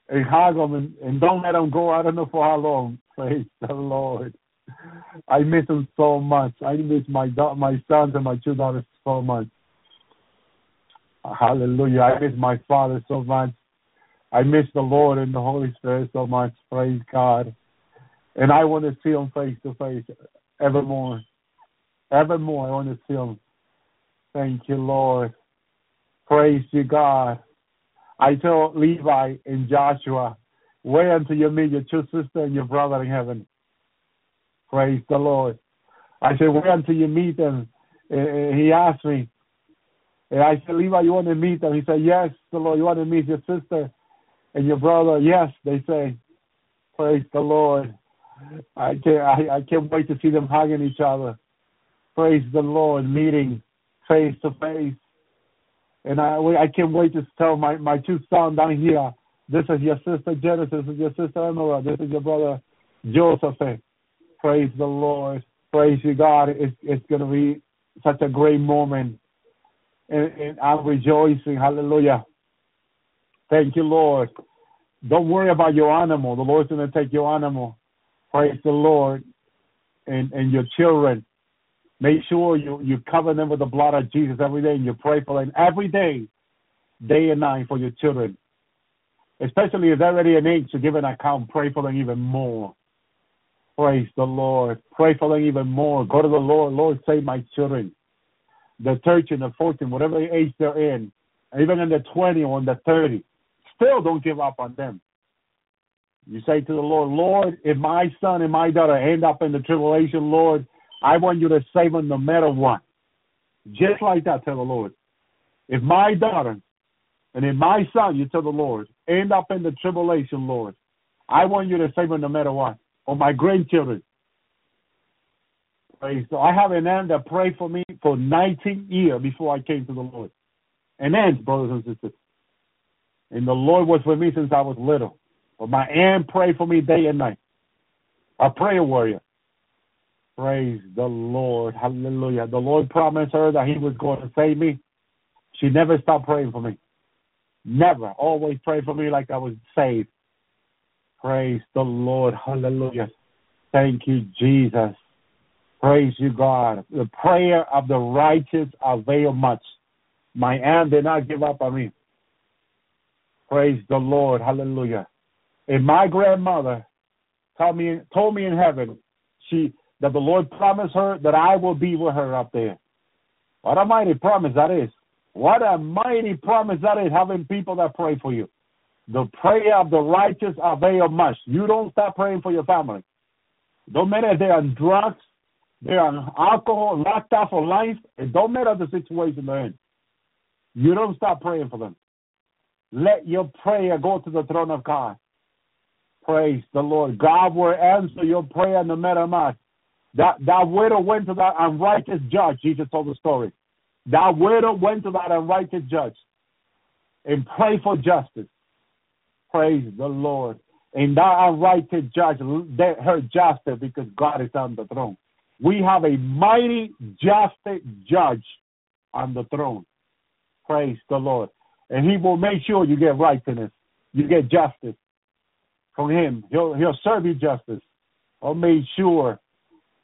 and hug them, and, and don't let them go. I don't know for how long. Praise the Lord. I miss them so much. I miss my da- my sons and my two daughters so much. Hallelujah. I miss my father so much. I miss the Lord and the Holy Spirit so much. Praise God. And I want to see him face to face evermore. Evermore, I want to see him. Thank you, Lord. Praise you, God. I told Levi and Joshua, wait until you meet your two sister and your brother in heaven. Praise the Lord. I said, wait until you meet them. And he asked me, and I said, Levi, you want to meet them? He said, yes, the Lord. You want to meet your sister and your brother? Yes, they say. Praise the Lord. I can't, I, I can't wait to see them hugging each other. Praise the Lord, meeting face to face. And I, I can't wait to tell my, my two sons down here, this is your sister Genesis, this is your sister Emerald, this is your brother Joseph. Praise the Lord. Praise you, God. It's, it's going to be such a great moment. And, and I'm rejoicing. Hallelujah. Thank you, Lord. Don't worry about your animal. The Lord's going to take your animal. Praise the Lord. And, and your children. Make sure you, you cover them with the blood of Jesus every day and you pray for them every day, day and night for your children. Especially if they're already an age to give an account, pray for them even more. Praise the Lord. Pray for them even more. Go to the Lord. Lord, save my children. The 13, the 14, whatever age they're in, even in the 20 or in the 30. Still don't give up on them. You say to the Lord, Lord, if my son and my daughter end up in the tribulation, Lord, I want you to save them no matter what. Just like that, tell the Lord. If my daughter and if my son, you tell the Lord, end up in the tribulation, Lord, I want you to save them no matter what. Or my grandchildren. God. I have an aunt that prayed for me for 19 years before I came to the Lord. An aunt, brothers and sisters. And the Lord was with me since I was little. But my aunt prayed for me day and night. A prayer warrior. Praise the Lord. Hallelujah. The Lord promised her that He was going to save me. She never stopped praying for me. Never. Always prayed for me like I was saved. Praise the Lord. Hallelujah. Thank you, Jesus. Praise you, God. The prayer of the righteous avail much. My aunt did not give up on me. Praise the Lord. Hallelujah. And my grandmother told me told me in heaven, she that the Lord promised her that I will be with her up there. What a mighty promise that is. What a mighty promise that is having people that pray for you. The prayer of the righteous avail much. You don't stop praying for your family. Don't matter if they're on drugs, they're on alcohol, locked out for life. It don't matter the situation they're in. You don't stop praying for them. Let your prayer go to the throne of God. Praise the Lord. God will answer your prayer no matter what. That that widow went to that unrighteous judge. Jesus told the story. That widow went to that unrighteous judge and prayed for justice. Praise the Lord. And that unrighteous judge her justice because God is on the throne. We have a mighty justice judge on the throne. Praise the Lord. And he will make sure you get righteousness. You get justice from him. He'll he'll serve you justice. Or make sure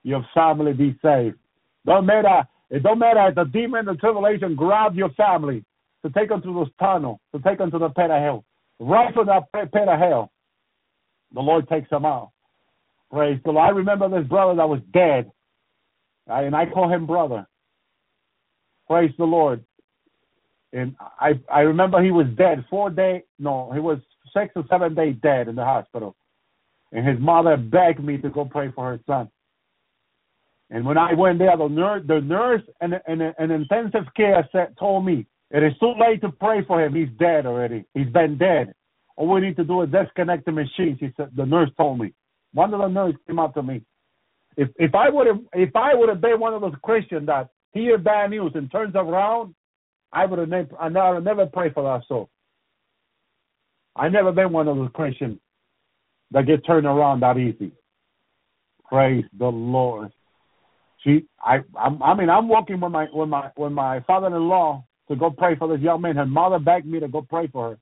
your family be saved. No matter It don't matter if the demon, the tribulation grab your family to take them to this tunnel, to take them to the pit of hell. Right from that pit of hell, the Lord takes them out. Praise the Lord. I remember this brother that was dead, and I call him brother. Praise the Lord. And I I remember he was dead four day No, he was six or seven days dead in the hospital, and his mother begged me to go pray for her son. And when I went there, the nurse, the nurse and and an intensive care said, told me it is too late to pray for him. He's dead already. He's been dead. All we need to do is disconnect the machine. She said the nurse told me. One of the nurses came up to me. If if I would have if I would have been one of those Christians that hear bad news and turns around, I would have never never pray for that soul. I never been one of those Christians that get turned around that easy. Praise the Lord. She, I, I'm, I mean, I'm walking with my, with my, with my father-in-law to go pray for this young man. Her mother begged me to go pray for her,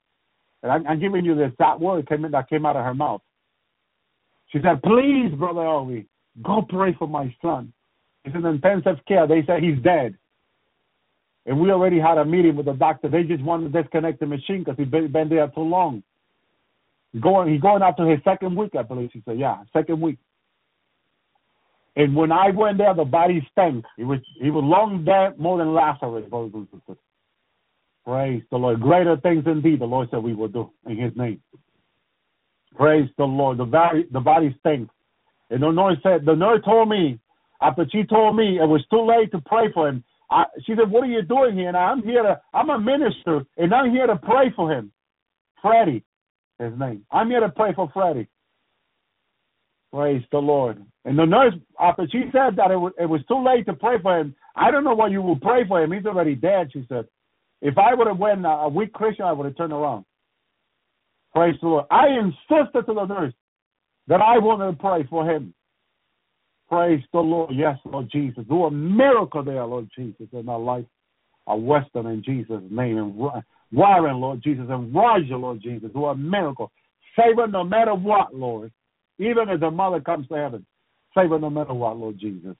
and I'm, I'm giving you this that word came in, that came out of her mouth. She said, "Please, brother Ovi, go pray for my son. He's in intensive care. They say he's dead." And we already had a meeting with the doctor. They just wanted to disconnect the machine because he's been, there too long. He's going, he's going after his second week, I believe. She said, "Yeah, second week." And when I went there, the body stank. He was he was long dead, more than Lazarus. Praise the Lord. Greater things indeed, the Lord said we will do in His name. Praise the Lord. The body the body stinks. And the nurse said the nurse told me after she told me it was too late to pray for him. I, she said, "What are you doing here?" And I'm here to I'm a minister, and I'm here to pray for him. Freddie, his name. I'm here to pray for Freddie. Praise the Lord. And the nurse, after she said that it was, it was too late to pray for him, I don't know why you will pray for him. He's already dead, she said. If I would have been uh, a weak Christian, I would have turned around. Praise the Lord. I insisted to the nurse that I wanted to pray for him. Praise the Lord. Yes, Lord Jesus. Do a miracle there, Lord Jesus, in our life. A Western in Jesus' name. And Warren, Lord Jesus. And Roger, Lord Jesus. Do a miracle. Save her no matter what, Lord. Even as a mother comes to heaven. Save her no matter what, Lord Jesus.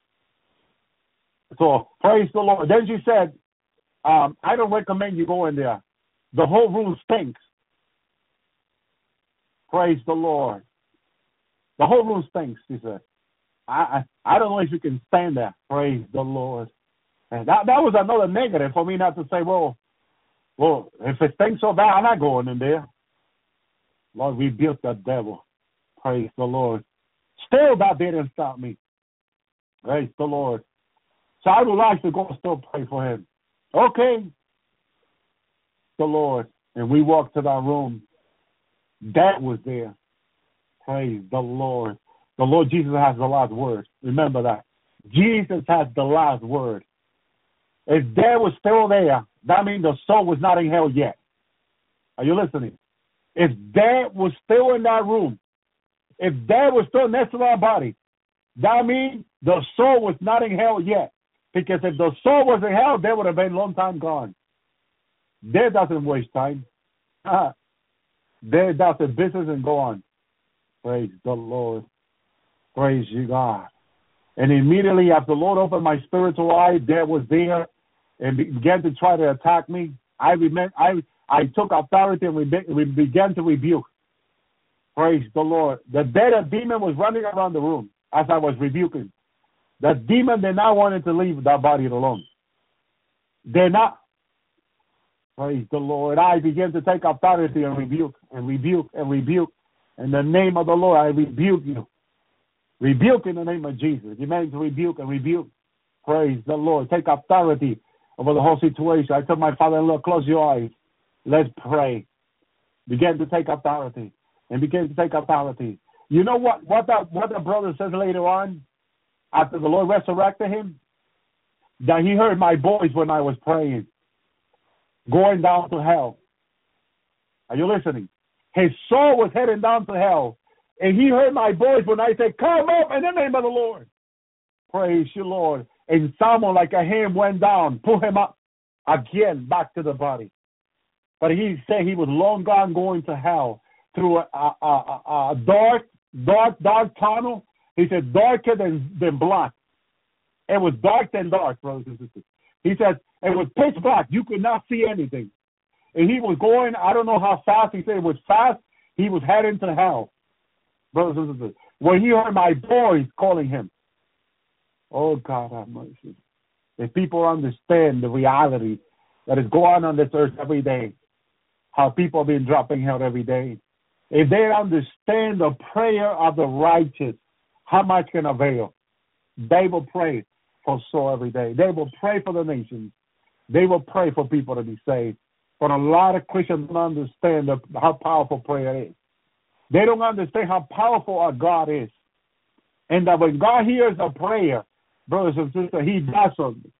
So praise the Lord. Then she said, um, I don't recommend you go in there. The whole room stinks. Praise the Lord. The whole room stinks, she said. I, I I don't know if you can stand that. Praise the Lord. And that that was another negative for me not to say, well, well, if it stinks so bad, I'm not going in there. Lord, rebuke the devil. Praise the Lord. Still, that didn't stop me. Praise the Lord. So I would like to go still pray for him. Okay. The Lord. And we walked to that room. That was there. Praise the Lord. The Lord Jesus has the last word. Remember that. Jesus has the last word. If there was still there, that means the soul was not in hell yet. Are you listening? If that was still in that room, if that was still next to our body, that means the soul was not in hell yet. Because if the soul was in hell, they would have been a long time gone. Death doesn't waste time. Death does the business and go on. Praise the Lord. Praise you, God. And immediately after the Lord opened my spiritual eye, death was there and began to try to attack me. I remember, I I took authority and we, we began to rebuke. Praise the Lord. The dead demon was running around the room as I was rebuking. The demon did not want to leave that body alone. They're not. Praise the Lord. I began to take authority and rebuke and rebuke and rebuke. In the name of the Lord, I rebuke you. Rebuke in the name of Jesus. You to rebuke and rebuke. Praise the Lord. Take authority over the whole situation. I told my father-in-law, close your eyes. Let's pray. Begin to take authority and begin to take authority. You know what what that what the brother says later on, after the Lord resurrected him? That he heard my voice when I was praying, going down to hell. Are you listening? His soul was heading down to hell. And he heard my voice when I said, Come up in the name of the Lord. Praise you, Lord. And someone like a hand went down, pull him up again back to the body. But he said he was long gone going to hell through a, a, a, a dark, dark, dark tunnel. He said darker than, than black. It was dark and dark, brothers and sisters. He says it was pitch black. You could not see anything. And he was going, I don't know how fast. He said it was fast. He was heading to hell, brothers and sisters. When he heard my voice calling him, oh God have mercy. If people understand the reality that is going on this earth every day, how people are being dropping out every day, if they understand the prayer of the righteous, how much can avail? They will pray for soul every day. They will pray for the nations. They will pray for people to be saved. But a lot of Christians don't understand how powerful prayer is. They don't understand how powerful our God is. And that when God hears a prayer, brothers and sisters, He does something.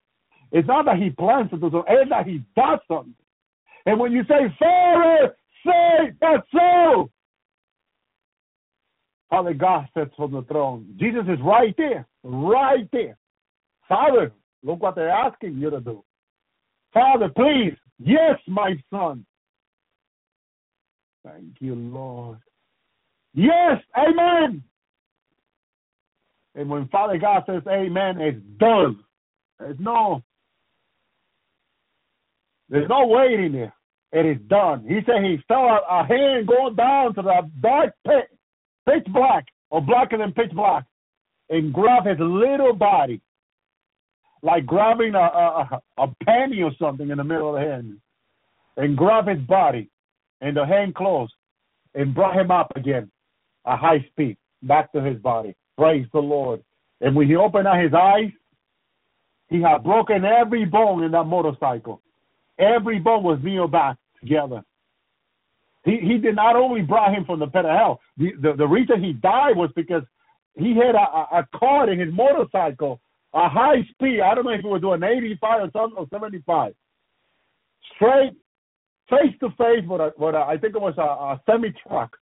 It's not that He plans to do something, it's that He does something. And when you say, Father, say that's so, Father God sits on the throne. Jesus is right there, right there. Father, look what they're asking you to do. Father, please, yes, my son. Thank you, Lord. Yes, amen. And when Father God says amen, it's done. There's no there's no waiting there. It is done. He said he saw a, hand going down to the dark pit pitch black or blacker than pitch black and grab his little body like grabbing a, a, a or something in the middle of the hand and grab his body and the hand closed and brought him up again at high speed back to his body. Praise the Lord. And when he opened up his eyes, he had broken every bone in that motorcycle. Every bone was nailed back together. He he did not only brought him from the pit of hell. The the, the reason he died was because he had a, a, car in his motorcycle, a high speed. I don't know if he was doing 85 or something or 75. Straight, face to face with a, with a I think it was a, a semi truck,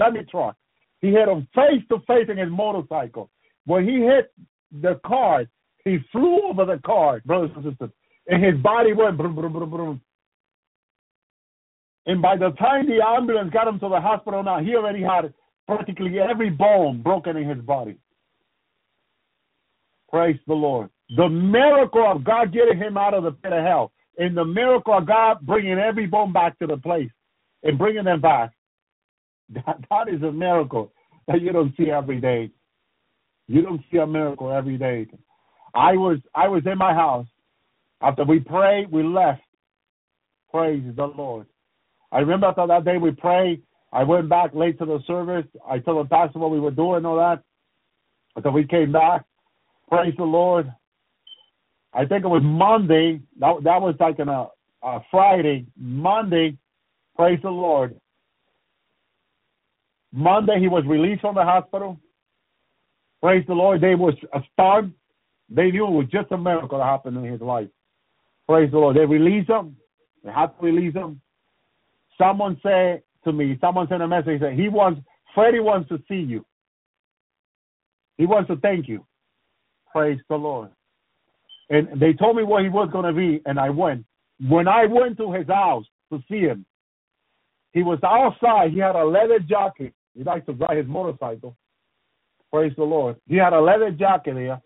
semi truck. He hit him face to face in his motorcycle. When he hit the car, he flew over the car, brothers and sisters, and his body went brum, brum, brum, and by the time the ambulance got him to the hospital now, he already had practically every bone broken in his body. Praise the Lord. The miracle of God getting him out of the pit of hell, and the miracle of God bringing every bone back to the place and bringing them back. That, that is a miracle that you don't see every day. You don't see a miracle every day. I was I was in my house after we prayed. We left. Praise the Lord. I remember after that day we prayed. I went back late to the service. I told the pastor what we were doing, all that. Until we came back. Praise the Lord. I think it was Monday. That that was like a, a Friday. Monday, praise the Lord. Monday he was released from the hospital. Praise the Lord. They was stunned. They knew it was just a miracle that happened in his life. Praise the Lord. They released him. They had to release him. Someone said to me, someone sent a message that he wants, Freddie wants to see you. He wants to thank you. Praise the Lord. And they told me where he was going to be, and I went. When I went to his house to see him, he was outside. He had a leather jacket. He likes to ride his motorcycle. Praise the Lord. He had a leather jacket there.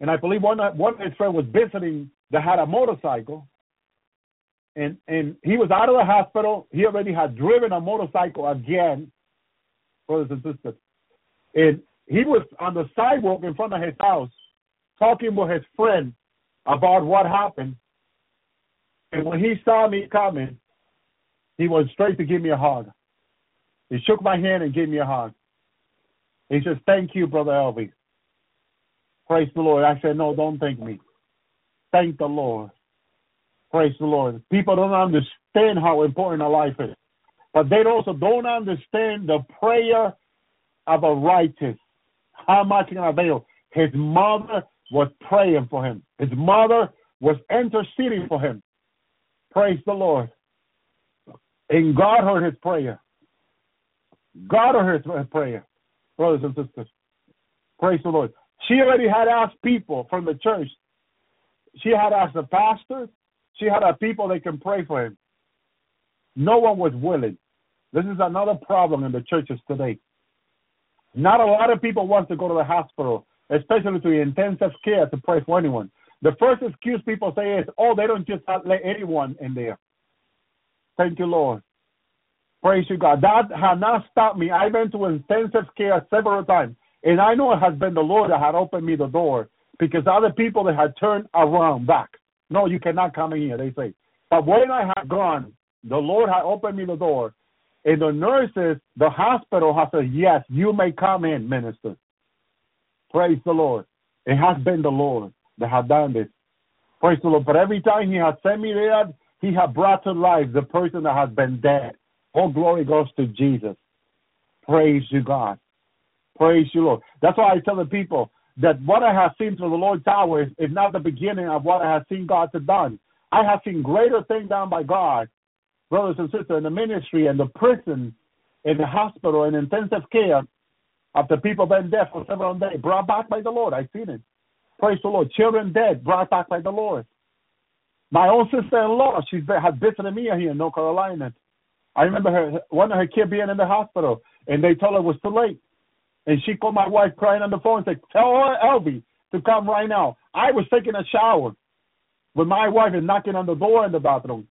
And I believe one, one of his friends was visiting that had a motorcycle and and he was out of the hospital. He already had driven a motorcycle again, brothers and sisters. And he was on the sidewalk in front of his house talking with his friend about what happened. And when he saw me coming, he went straight to give me a hug. He shook my hand and gave me a hug. He says, Thank you, Brother Elvis. Praise the Lord. I said, No, don't thank me. Thank the Lord. Praise the Lord. People don't understand how important a life is. But they also don't understand the prayer of a righteous. How much can avail? His mother was praying for him. His mother was interceding for him. Praise the Lord. And God heard his prayer. God heard his prayer, brothers and sisters. Praise the Lord. She already had asked people from the church. She had asked the pastor. She had a people that can pray for him. No one was willing. This is another problem in the churches today. Not a lot of people want to go to the hospital especially to intensive care to pray for anyone. The first excuse people say is, oh, they don't just let anyone in there. Thank you, Lord. Praise you, God. That has not stopped me. I've been to intensive care several times, and I know it has been the Lord that had opened me the door because other people that had turned around back. No, you cannot come in here, they say. But when I had gone, the Lord had opened me the door, and the nurses, the hospital has said, Yes, you may come in, minister. Praise the Lord. It has been the Lord that had done this. Praise the Lord. But every time He has sent me there, He has brought to life the person that has been dead. All glory goes to Jesus. Praise you, God. Praise you, Lord. That's why I tell the people that what I have seen through the Lord's Hour is, is not the beginning of what I have seen God have done. I have seen greater things done by God, brothers and sisters, in the ministry and the prison, in the hospital, in intensive care, after people been dead for several days, brought back by the Lord. I've seen it. Praise the Lord. Children dead, brought back by the Lord. My own sister-in-law, she's been, has visited me here in North Carolina. I remember her, one of her kids being in the hospital, and they told her it was too late. And she called my wife crying on the phone and said, Tell Elvi, to come right now. I was taking a shower with my wife and knocking on the door in the bathroom.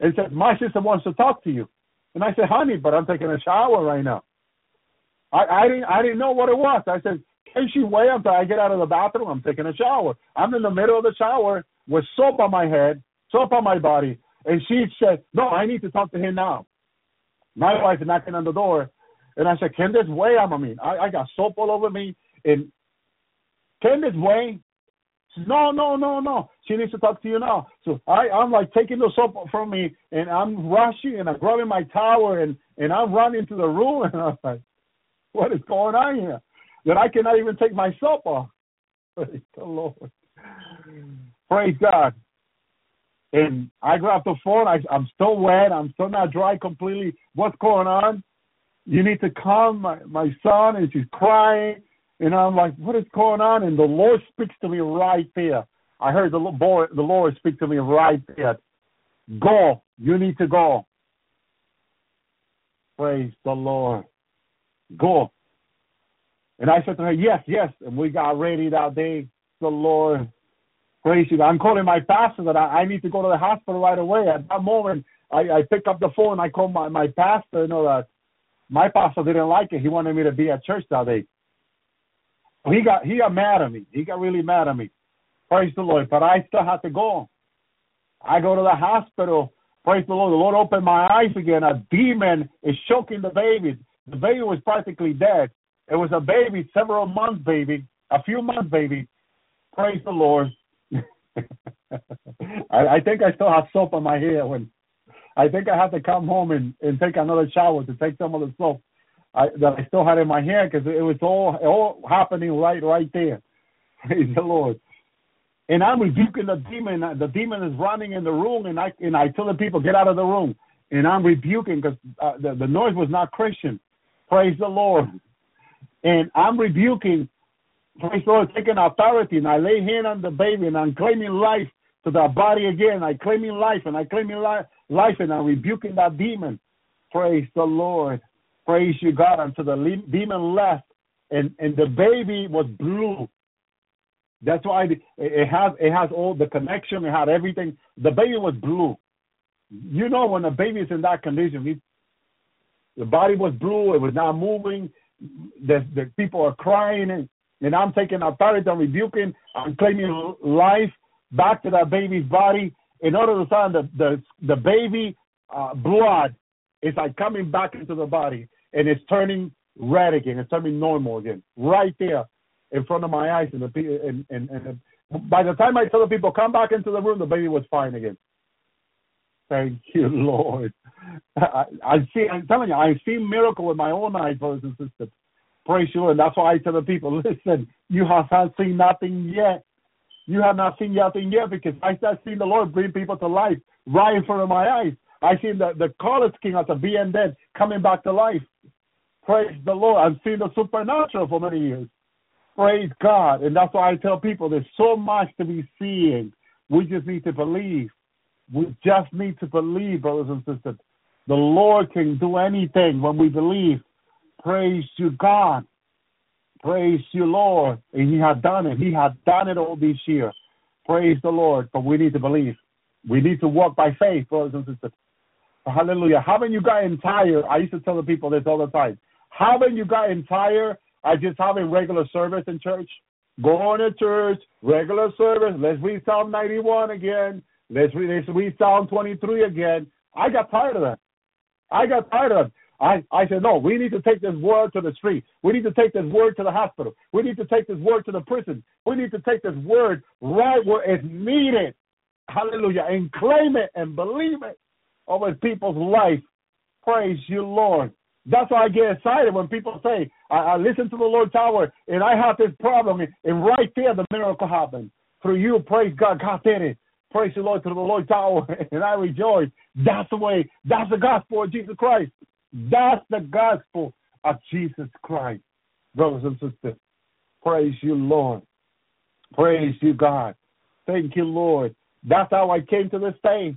And said, My sister wants to talk to you. And I said, Honey, but I'm taking a shower right now. I, I didn't I didn't know what it was. I said, Can she wait until I get out of the bathroom? I'm taking a shower. I'm in the middle of the shower with soap on my head, soap on my body. And she said, No, I need to talk to him now. My wife knocking on the door and I said, Can this wait? I mean, I, I got soap all over me and can this wait? Says, no, no, no, no. She needs to talk to you now. So I, I'm like taking the soap from me and I'm rushing and I'm grabbing my towel and, and I'm running to the room and I'm like, what is going on here? That I cannot even take my soap off. Praise the Lord. Praise God. And I grabbed the phone. I, I'm still wet. I'm still not dry completely. What's going on? You need to come, my, my son. And she's crying. And I'm like, what is going on? And the Lord speaks to me right there. I heard the Lord, the Lord speak to me right there. Go. You need to go. Praise the Lord. Go. And I said to her, yes, yes. And we got ready that day. The Lord. You. I'm calling my pastor that I, I need to go to the hospital right away. At that moment, I, I pick up the phone. I call my, my pastor. You know that my pastor didn't like it. He wanted me to be at church that day. He got he got mad at me. He got really mad at me. Praise the Lord. But I still had to go. I go to the hospital. Praise the Lord. The Lord opened my eyes again. A demon is choking the baby. The baby was practically dead. It was a baby, several months baby, a few months baby. Praise the Lord. I, I think I still have soap on my hair when I think I had to come home and, and take another shower to take some of the soap I, that I still had in my hair because it was all all happening right right there. Praise the Lord. And I'm rebuking the demon. The demon is running in the room, and I and I tell the people get out of the room. And I'm rebuking because uh, the the noise was not Christian. Praise the Lord. And I'm rebuking. Praise the Lord, taking authority, and I lay hand on the baby, and I'm claiming life to that body again. I claiming life, and I claiming life, life, and I'm rebuking that demon. Praise the Lord. Praise you, God. Until the demon left, and and the baby was blue. That's why it has it has all the connection. It had everything. The baby was blue. You know when a baby is in that condition, it, the body was blue. It was not moving. The the people are crying, and, and I'm taking authority. I'm rebuking. I'm claiming life back to that baby's body. In order to find the the the baby uh, blood is like coming back into the body and it's turning red again. It's turning normal again, right there in front of my eyes. And, the, and, and, and by the time I tell the people come back into the room, the baby was fine again. Thank you, Lord. I, I see. I'm telling you, I've seen miracle with my own eyes, brothers and sisters. Praise you, and that's why I tell the people, listen, you have not seen nothing yet. You have not seen nothing yet because I have seen the Lord bring people to life right in front of my eyes. I seen the, the college king after being dead coming back to life. Praise the Lord. I've seen the supernatural for many years. Praise God. And that's why I tell people there's so much to be seeing. We just need to believe. We just need to believe, brothers and sisters. The Lord can do anything when we believe. Praise to God. Praise you, Lord. And He had done it. He had done it all this year. Praise the Lord. But we need to believe. We need to walk by faith, brothers and sisters. Hallelujah. Haven't you gotten tired? I used to tell the people this all the time. Haven't you gotten tired of just having regular service in church? Going to church, regular service. Let's read Psalm 91 again. Let's read, let's read Psalm 23 again. I got tired of that. I got tired of it. I, I said, no, we need to take this word to the street. We need to take this word to the hospital. We need to take this word to the prison. We need to take this word right where it's needed. Hallelujah. And claim it and believe it over people's life. Praise you, Lord. That's why I get excited when people say, I, I listen to the Lord's Hour and I have this problem, and right there the miracle happened. Through you, praise God, God did it. Praise the Lord to the Lord's Hour, and I rejoice. That's the way, that's the gospel of Jesus Christ. That's the gospel of Jesus Christ, brothers and sisters. Praise you, Lord. Praise you, God. Thank you, Lord. That's how I came to this day.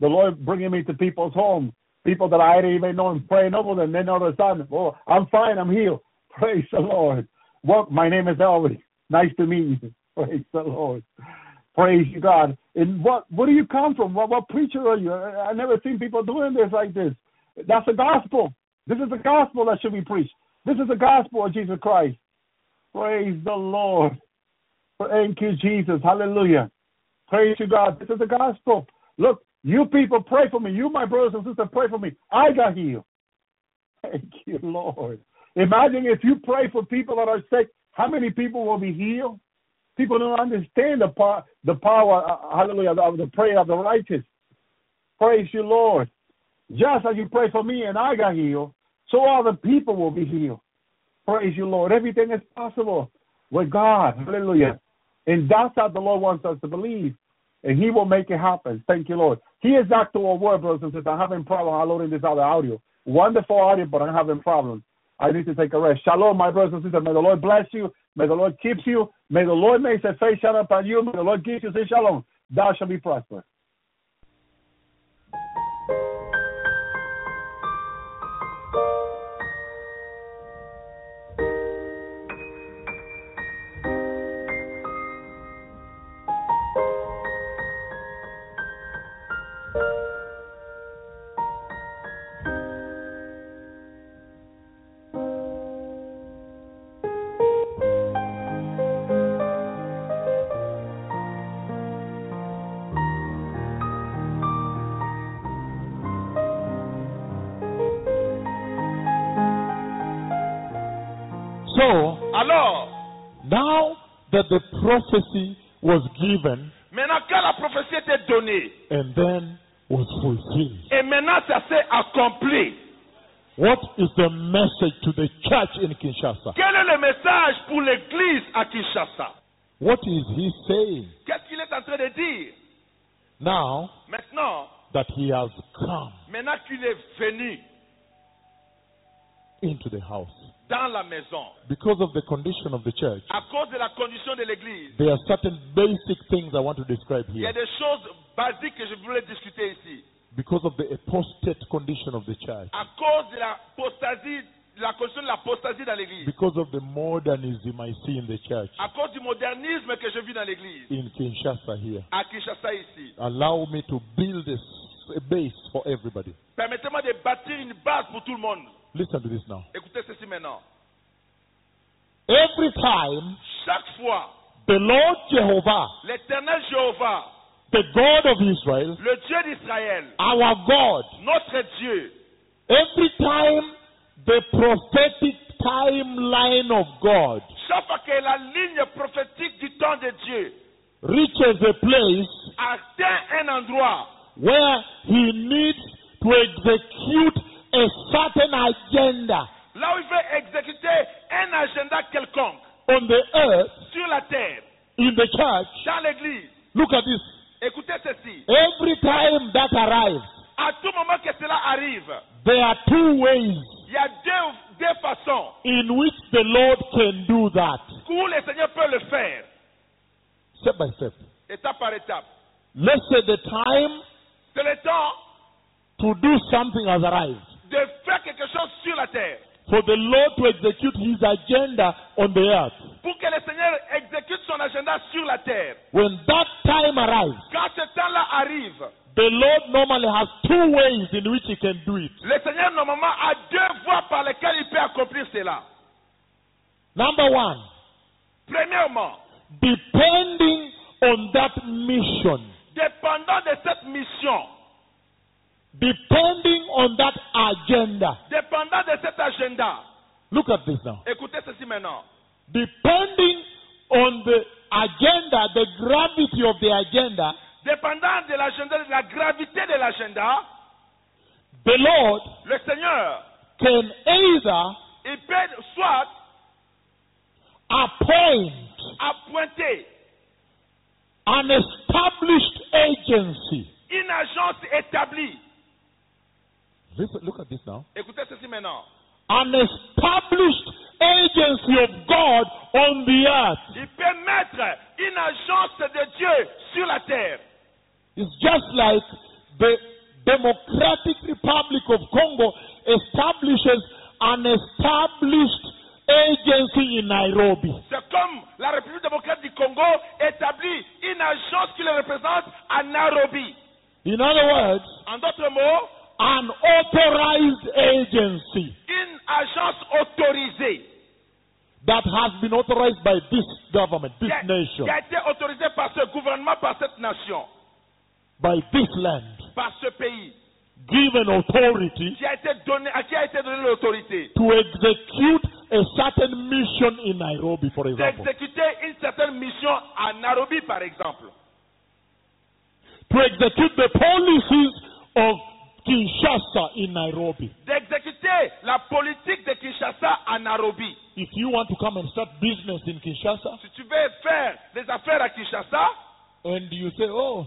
The Lord bringing me to people's homes, people that I didn't even know and praying over them. Then all of a sudden, oh, I'm fine, I'm healed. Praise the Lord. Well, my name is Elvis. Nice to meet you. Praise the Lord. Praise you, God. And what where do you come from? What, what preacher are you? I, I never seen people doing this like this. That's the gospel. This is the gospel that should be preached. This is the gospel of Jesus Christ. Praise the Lord. Thank you, Jesus. Hallelujah. Praise you, God. This is the gospel. Look, you people pray for me. You, my brothers and sisters, pray for me. I got healed. Thank you, Lord. Imagine if you pray for people that are sick, how many people will be healed? People don't understand the power, the power, uh, hallelujah, of the prayer of the righteous. Praise you, Lord. Just as you pray for me and I got healed, so all the people will be healed. Praise you, Lord. Everything is possible with God. Hallelujah. And that's how the Lord wants us to believe. And He will make it happen. Thank you, Lord. He is not to word, brothers and sisters. I'm having problems downloading this other audio. Wonderful audio, but I'm having problems. I need to take a rest. Shalom, my brothers and sisters. May the Lord bless you. May the Lord keep you. May the Lord make his face shine upon you. May the Lord give you say shalom. Thou shalt be prosperous. That the prophecy was given maintenant la prophétie était donnée, and then was fulfilled, et maintenant ça s'est accompli, what is the message to the church in Kinshasa? quel est le message pour l'église à Kinshasa? What is he saying? Qu'est-ce qu'il est en train de dire? Now Maintenant, that he has come maintenant qu'il est venu into the house? Dans la maison, Because of the condition of the church, à cause de la condition de l'église, there are certain basic things I want to describe il y a here. des choses basiques que je voulais discuter ici. Because of the apostate condition of the church, À cause de la apostasie, de la condition de l'apostasie dans l'église, because of the modernism I see in the church. À cause du modernisme que je vis dans l'église, in Kinshasa here, à Kinshasa ici. allow me to build a, a base for everybody. Permettez-moi de bâtir une base pour tout le monde. Listen to this now. Écoutez ceci maintenant. Every time Chaque fois, the Lord Jehovah, l'éternel Jéhovah, the God of Israel, le Dieu d'Israël, our God, notre Dieu, every time the prophetic timeline of God chaque fois que la ligne prophétique du temps de Dieu reaches a place atteint un endroit where he needs to execute a certain agenda là où il veut exécuter un agenda quelconque on the earth, sur la terre, in the church, dans l'église. look at this. Écoutez ceci. Every time that arrives, À tout moment que cela arrive, there are two ways il y a deux, deux façons in which the Lord can do that. où le Seigneur peut le faire, Step by step. étape par étape. Let's say the time C'est le temps to do something has arrived. de faire quelque chose sur la terre. for the Lord to execute his agenda on the earth. pour que le Seigneur exécute son agenda sur la terre. When that time arrives, Quand ce temps-là arrive, the Lord normally has two ways in which he can do it. le Seigneur normalement a deux voies par lesquelles il peut accomplir cela. Number one, Premièrement, depending on that mission, dépendant de cette mission, depending on that agenda. dépendant de cet agenda, Look at this now. écoutez ceci maintenant. Depending on the agenda, the gravity of the agenda, Dépendant de l'agenda, de la gravité de l'agenda, the Lord le Seigneur, can either il peut soit appoint appointer an established agency. une agence établie. Listen, look at this now. Écoutez ceci maintenant. An established agency of God on the earth. Il peut mettre une agence de Dieu sur la terre. It's just like the Democratic Republic of Congo establishes an established agency in Nairobi. C'est comme la République démocratique du Congo établit une agence qui le représente à Nairobi. In other words, En d'autres mots, an authorized agency une agence autorisée. that has been authorized by this government, this qui a, nation, qui a été autorisée par ce gouvernement, par cette nation, by this land, par ce pays, given authority qui a été donné, à qui a été donnée l'autorité. to execute a certain mission in Nairobi, for example. d'exécuter une certaine mission à Nairobi, par exemple. To execute the policies of Kinshasa in Nairobi. D'exécuter la politique de Kinshasa à Nairobi. If you want to come and start business in Kinshasa, Si tu veux faire des affaires à Kinshasa, and you say, Oh,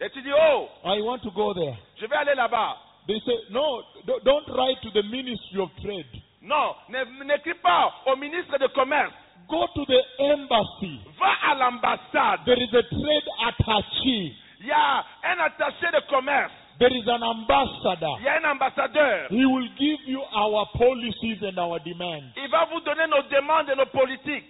et tu dis, oh, I want to go there. je vais aller là-bas. They say, No, do- don't write to the Ministry of Trade. Non, ne- n'écris pas au ministre de Commerce. Go to the embassy. Va à l'ambassade. There is a trade attaché. Il y a un attaché de commerce. There is an ambassador. Il y a un ambassadeur. He will give you our policies and our demands. Il va vous donner nos demandes et nos politiques.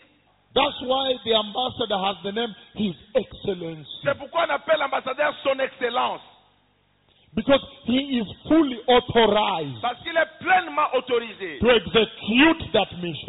That's why the ambassador has the name His Excellency. C'est pourquoi on appelle l'ambassadeur son excellence. Because he is fully authorized Parce qu'il est pleinement autorisé to execute that mission.